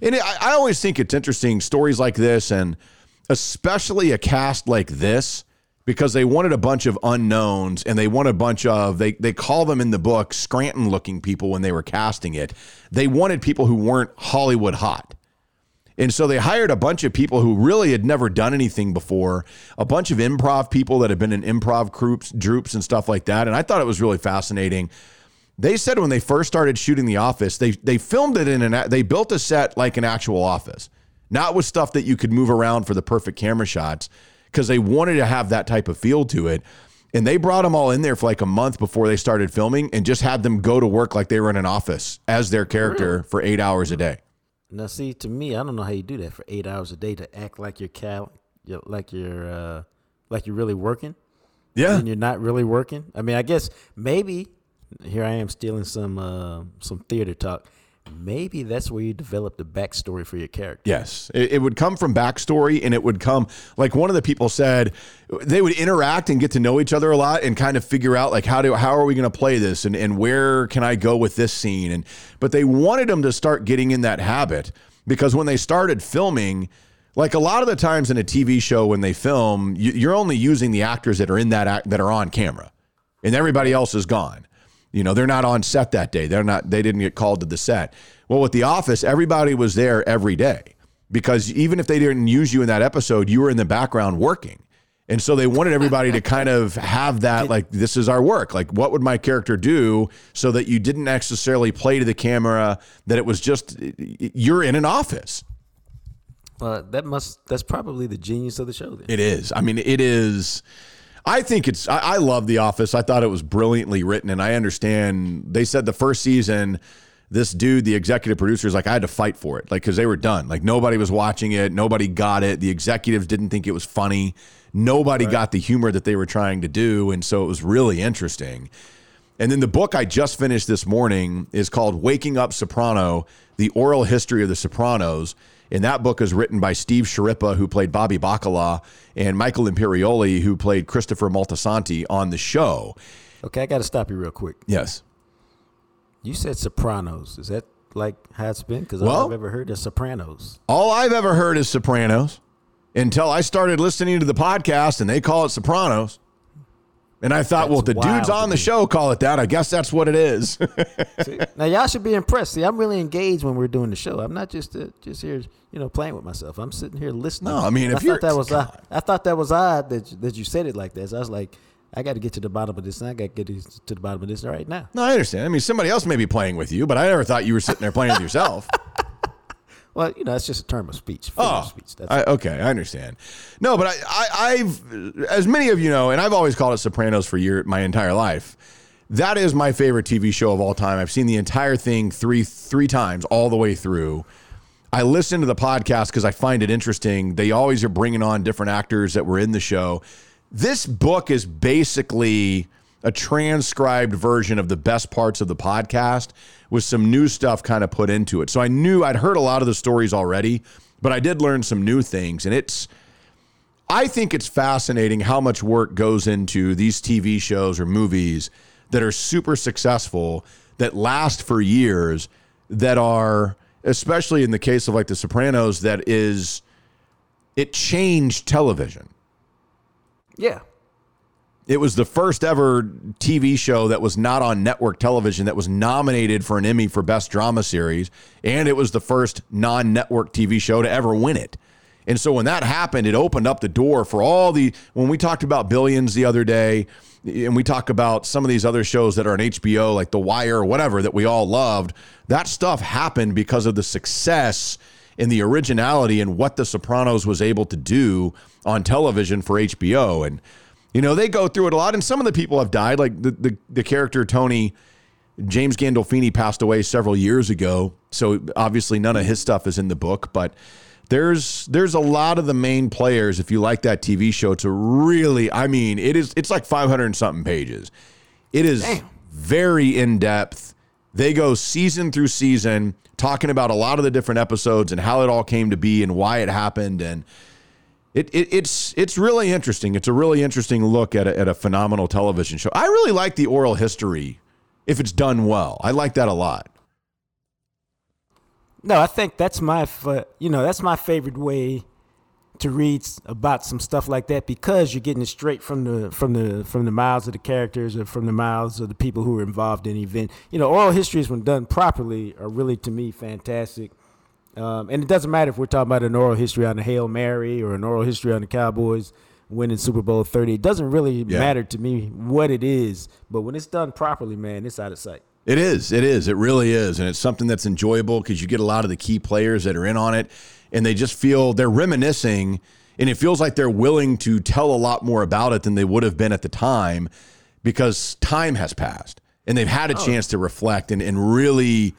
And I, I always think it's interesting stories like this, and especially a cast like this, because they wanted a bunch of unknowns and they want a bunch of they they call them in the book Scranton looking people when they were casting it. They wanted people who weren't Hollywood hot. And so they hired a bunch of people who really had never done anything before, a bunch of improv people that had been in improv groups, droops and stuff like that. And I thought it was really fascinating. They said when they first started shooting The Office, they they filmed it in an they built a set like an actual office, not with stuff that you could move around for the perfect camera shots, because they wanted to have that type of feel to it. And they brought them all in there for like a month before they started filming, and just had them go to work like they were in an office as their character for eight hours a day. Now, see, to me, I don't know how you do that for eight hours a day to act like you're cal, like you're, uh, like you're really working, Yeah, and you're not really working. I mean, I guess maybe here I am stealing some, uh, some theater talk. Maybe that's where you develop the backstory for your character. Yes, it, it would come from backstory, and it would come like one of the people said they would interact and get to know each other a lot, and kind of figure out like how do how are we going to play this, and and where can I go with this scene, and but they wanted them to start getting in that habit because when they started filming. Like a lot of the times in a TV show, when they film, you, you're only using the actors that are in that act, that are on camera, and everybody else is gone. You know, they're not on set that day. They're not. They didn't get called to the set. Well, with The Office, everybody was there every day because even if they didn't use you in that episode, you were in the background working. And so they wanted everybody to kind of have that, like, this is our work. Like, what would my character do so that you didn't necessarily play to the camera, that it was just, you're in an office. Well, that must that's probably the genius of the show. Then It is. I mean, it is. I think it's. I, I love The Office. I thought it was brilliantly written, and I understand. They said the first season, this dude, the executive producer, is like, I had to fight for it, like because they were done. Like nobody was watching it, nobody got it. The executives didn't think it was funny. Nobody got the humor that they were trying to do, and so it was really interesting. And then the book I just finished this morning is called Waking Up Soprano: The Oral History of the Sopranos. And that book is written by Steve Schirripa, who played Bobby Bacala, and Michael Imperioli, who played Christopher Maltasanti on the show. Okay, I got to stop you real quick. Yes. You said Sopranos. Is that like how it's been? Because Well- all I've ever heard is Sopranos. All I've ever heard is Sopranos until I started listening to the podcast and they call it Sopranos. And I thought, well, if the dudes on the show call it that, I guess that's what it is. [laughs] See, now y'all should be impressed. See, I'm really engaged when we're doing the show. I'm not just uh, just here, you know, playing with myself. I'm sitting here listening. No, I mean, if I you're- thought that was odd. I thought that was odd that you- that you said it like that. So I was like, I got to get to the bottom of this, and I got to get to the bottom of this right now. no, I understand. I mean, somebody else may be playing with you, but I never thought you were sitting there playing with yourself. [laughs] Well, you know, it's just a term of speech. figure of Oh, speech. That's I, okay, I understand. No, but I, I, I've, as many of you know, and I've always called it Sopranos for year, my entire life. That is my favorite TV show of all time. I've seen the entire thing three, three times, all the way through. I listen to the podcast because I find it interesting. They always are bringing on different actors that were in the show. This book is basically a transcribed version of the best parts of the podcast with some new stuff kind of put into it. So I knew I'd heard a lot of the stories already, but I did learn some new things. And it's, I think it's fascinating how much work goes into these TV shows or movies that are super successful, that last for years, that are, especially in the case of like The Sopranos, that is, it changed television. yeah. It was the first ever TV show that was not on network television that was nominated for an Emmy for Best Drama Series. And it was the first non network TV show to ever win it. And so when that happened, it opened up the door for all the. When we talked about Billions the other day, and we talk about some of these other shows that are on HBO, like The Wire or whatever, that we all loved, that stuff happened because of the success and the originality and what The Sopranos was able to do on television for HBO. And you know, they go through it a lot, and some of the people have died. Like the the, the character Tony James Gandolfini passed away several years ago, so obviously none of his stuff is in the book. But there's there's a lot of the main players. If you like that TV show, to really, I mean, it is it's like 500 and something pages. It is very in depth. They go season through season talking about a lot of the different episodes and how it all came to be and why it happened and it, it, it's it's really interesting. It's a really interesting look at a, at a phenomenal television show. I really like the oral history if it's done well. I like that a lot. No, I think that's my, uh, you know, that's my favorite way to read about some stuff like that because you're getting it straight from the from the from the mouths of the characters or from the mouths of the people who are involved in the event. You know, oral histories when done properly are really to me fantastic. Um, and it doesn't matter if we're talking about an oral history on the Hail Mary or an oral history on the Cowboys winning Super Bowl 30. It doesn't really Yeah. matter to me what it is, but when it's done properly, man, it's out of sight. It is. It is. It really is. And it's something that's enjoyable because you get a lot of the key players that are in on it and they just feel they're reminiscing and it feels like they're willing to tell a lot more about it than they would have been at the time because time has passed and they've had a chance to reflect and, and really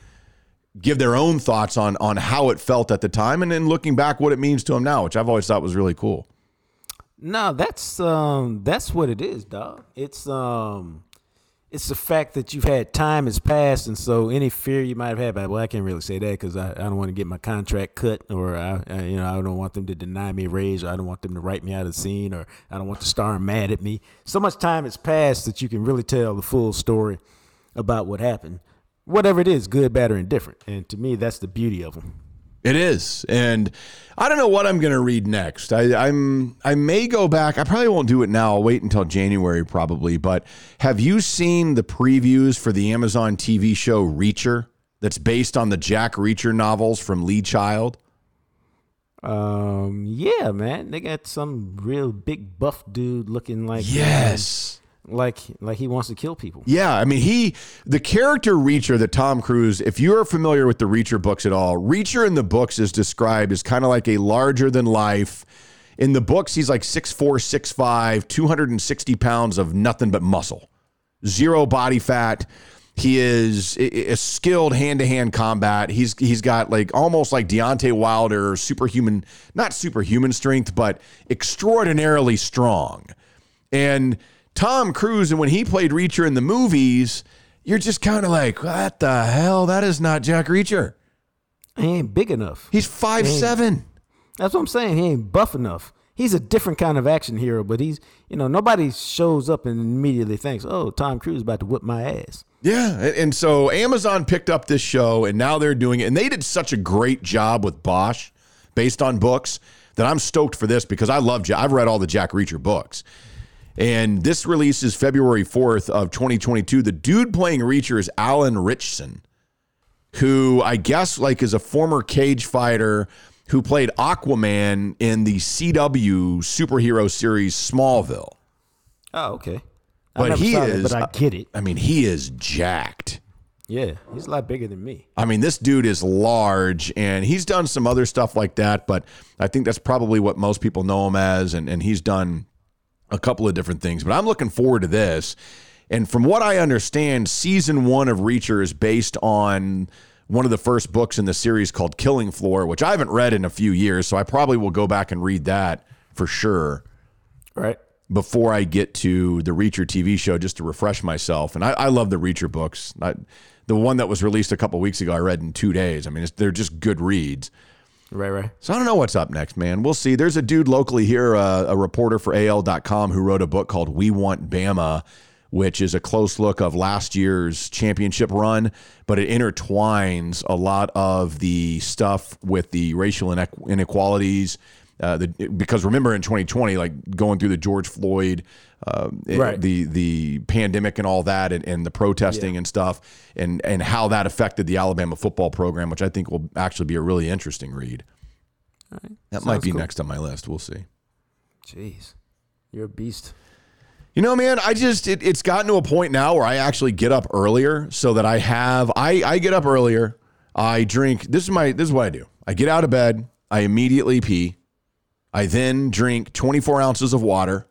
give their own thoughts on on how it felt at the time and then looking back what it means to them now, which I've always thought was really cool. No, that's um that's what it is, dog. It's um it's the fact that you've had time has passed, and so any fear you might have had, but well, I can't really say that because I, I don't want to get my contract cut, or I, I you know I don't want them to deny me a raise, or I don't want them to write me out of the scene, or I don't want the star mad at me. So much time has passed that you can really tell the full story about what happened, whatever it is, good, bad, or indifferent. And to me, that's the beauty of them. It is, and I don't know what I'm going to read next. I, I'm I may go back. I probably won't do it now. I'll wait until January probably. But have you seen the previews for the Amazon TV show Reacher? That's based on the Jack Reacher novels from Lee Child. Um, yeah, man, they got some real big buff dude looking like Yes. Like like he wants to kill people. Yeah, I mean he the character Reacher that Tom Cruise, if you're familiar with the Reacher books at all, Reacher in the books is described as kind of like a larger than life. In the books, he's like 6'4, 6'5, 260 pounds of nothing but muscle. Zero body fat. He is i- skilled hand to hand combat. He's he's got like almost like Deontay Wilder, superhuman, not superhuman strength, but extraordinarily strong. And Tom Cruise, and when he played Reacher in the movies, you're just kind of like, what the hell? That is not Jack Reacher. He ain't big enough. He's five seven. That's what I'm saying. He ain't buff enough. He's a different kind of action hero, but he's you know nobody shows up and immediately thinks, "Oh, Tom Cruise is about to whip my ass." Yeah, and so Amazon picked up this show, and now they're doing it, and they did such a great job with Bosch, based on books, that I'm stoked for this because I love. Ja- I've read all the Jack Reacher books, and this releases February 4th of 2022. The dude playing Reacher is Alan Ritchson, who I guess like is a former cage fighter who played Aquaman in the CW superhero series Smallville. Oh, okay. I But he is, but I get it. I mean, he is jacked. Yeah, he's a lot bigger than me. I mean, this dude is large and he's done some other stuff like that, but I think that's probably what most people know him as. And, and he's done a couple of different things. But I'm looking forward to this. And from what I understand, season one of Reacher is based on one of the first books in the series called Killing Floor, which I haven't read in a few years. So I probably will go back and read that for sure Right. before I get to the Reacher TV show just to refresh myself. And I, I love the Reacher books. I, the one that was released a couple weeks ago, I read in two days. I mean, it's, they're just good reads. Right, right. So I don't know what's up next, man. We'll see. There's a dude locally here, uh, a reporter for AL.com, who wrote a book called We Want Bama, which is a close look of last year's championship run, but it intertwines a lot of the stuff with the racial inequ- inequalities. Uh, the, because remember in 2020, like going through the George Floyd, uh, Right. the the pandemic and all that, and, and the protesting and stuff, and and how that affected the Alabama football program, which I think will actually be a really interesting read. That might be cool. next on my list. We'll see. Jeez, you're a beast. You know, man, I just it, it's gotten to a point now where I actually get up earlier so that I have I I get up earlier. I drink. This is my this is what I do. I get out of bed. I immediately pee. I then drink 24 ounces of water,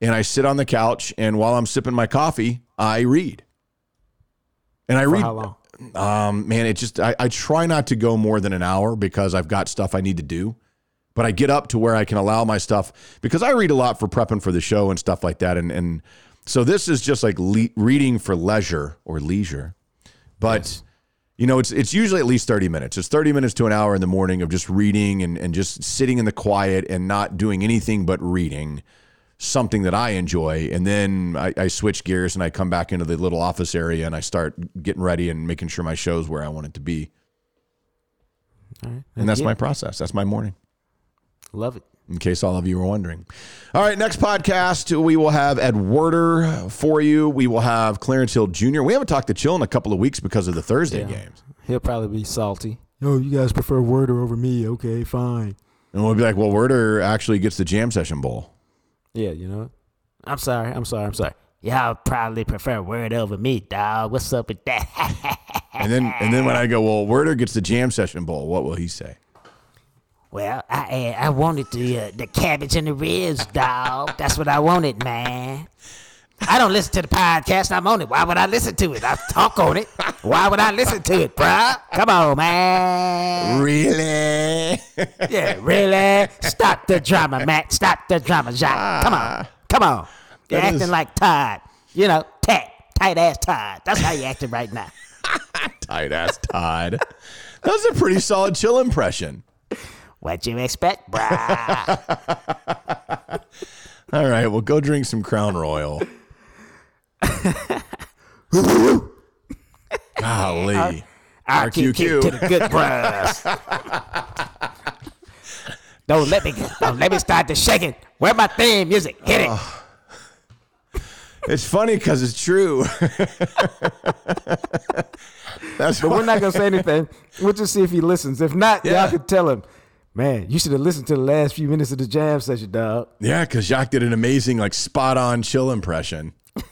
and I sit on the couch. And while I'm sipping my coffee, I read. And I For read. Um, man, it just I, I try not to go more than an hour because I've got stuff I need to do. But I get up to where I can allow my stuff because I read a lot for prepping for the show and stuff like that. And and so this is just like le- reading for leisure or leisure. But you know, it's it's usually at least 30 minutes. It's 30 minutes to an hour in the morning of just reading and, and just sitting in the quiet and not doing anything but reading something that I enjoy. And then I, I switch gears and I come back into the little office area and I start getting ready and making sure my show's where I want it to be. And that's Yeah. my process. That's my morning, Love it. In case all of you were wondering. All right, next podcast, we will have Ed Werder for you. We will have Clarence Hill Jr. We haven't talked to Chill in a couple of weeks because of the Thursday Yeah. games. He'll probably be salty. Oh, you guys prefer Werder over me? Okay, fine. And we'll be like, well, Werder actually gets the Jam Session Bowl. Yeah, you know. I'm sorry. I'm sorry. I'm sorry. Y'all probably prefer Word over me, dog. What's up with that? [laughs] And then and then when I go, well, Werder gets the Jam Session Bowl, what will he say? Well, I uh, I wanted the uh, the cabbage and the ribs, dog. That's what I wanted, man. I don't listen to the podcast. I'm on it. Why would I listen to it? I talk on it. Why would I listen to it, bruh? Come on, man. Really? Yeah, really? Stop the drama, Matt. Stop the drama, Jacques. Come on. Come on. You're acting is- like Todd. You know, tat, tight ass Todd. That's how you acting right now. [laughs] Tight ass Todd. That was a pretty solid chill impression. What you expect, bruh? [laughs] All right, well, go drink some Crown Royal. [laughs] Golly. I'll keep RQQ. to the good bros. don't let me don't let me start the shaking. Where my theme music? Hit it. It's funny because it's true. That's [laughs] But why. we're not gonna say anything. We'll just see if he listens. If not, Yeah. y'all can tell him, man, you should have listened to the last few minutes of the jam session, dog. Yeah, because Jacques did an amazing, like, spot on chill impression. [laughs]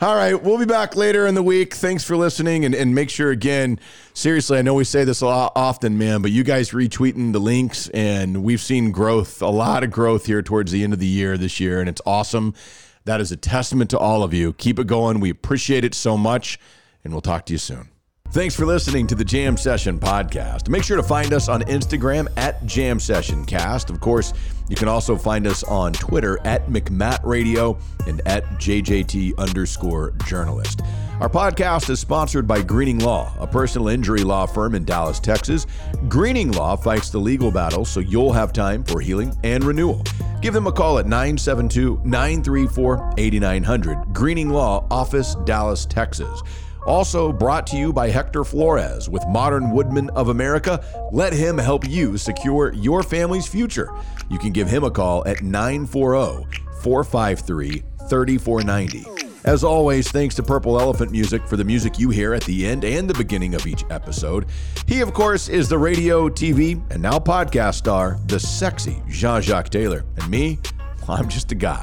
All right, we'll be back later in the week. Thanks for listening, and, and make sure again. Seriously, I know we say this a lot often, man, but you guys retweeting the links, and we've seen growth, a lot of growth here towards the end of the year this year, and it's awesome. That is a testament to all of you. Keep it going. We appreciate it so much, and we'll talk to you soon. Thanks for listening to the Jam Session podcast. Make sure to find us on Instagram at Jam Session Cast. Of course, you can also find us on Twitter at McMatt Radio and at JJT underscore journalist. Our podcast is sponsored by Greening Law, a personal injury law firm in Dallas, Texas. Greening Law fights the legal battle so you'll have time for healing and renewal. Give them a call at 972 934 8900. Greening Law, Office, Dallas, Texas. Also brought to you by Hector Flores with Modern Woodmen of America. Let him help you secure your family's future. You can give him a call at 940 453 3490. As always, thanks to Purple Elephant Music for the music you hear at the end and the beginning of each episode. He, of course, is the radio, TV, and now podcast star, the sexy Jean Jacques Taylor. And me, I'm just a guy,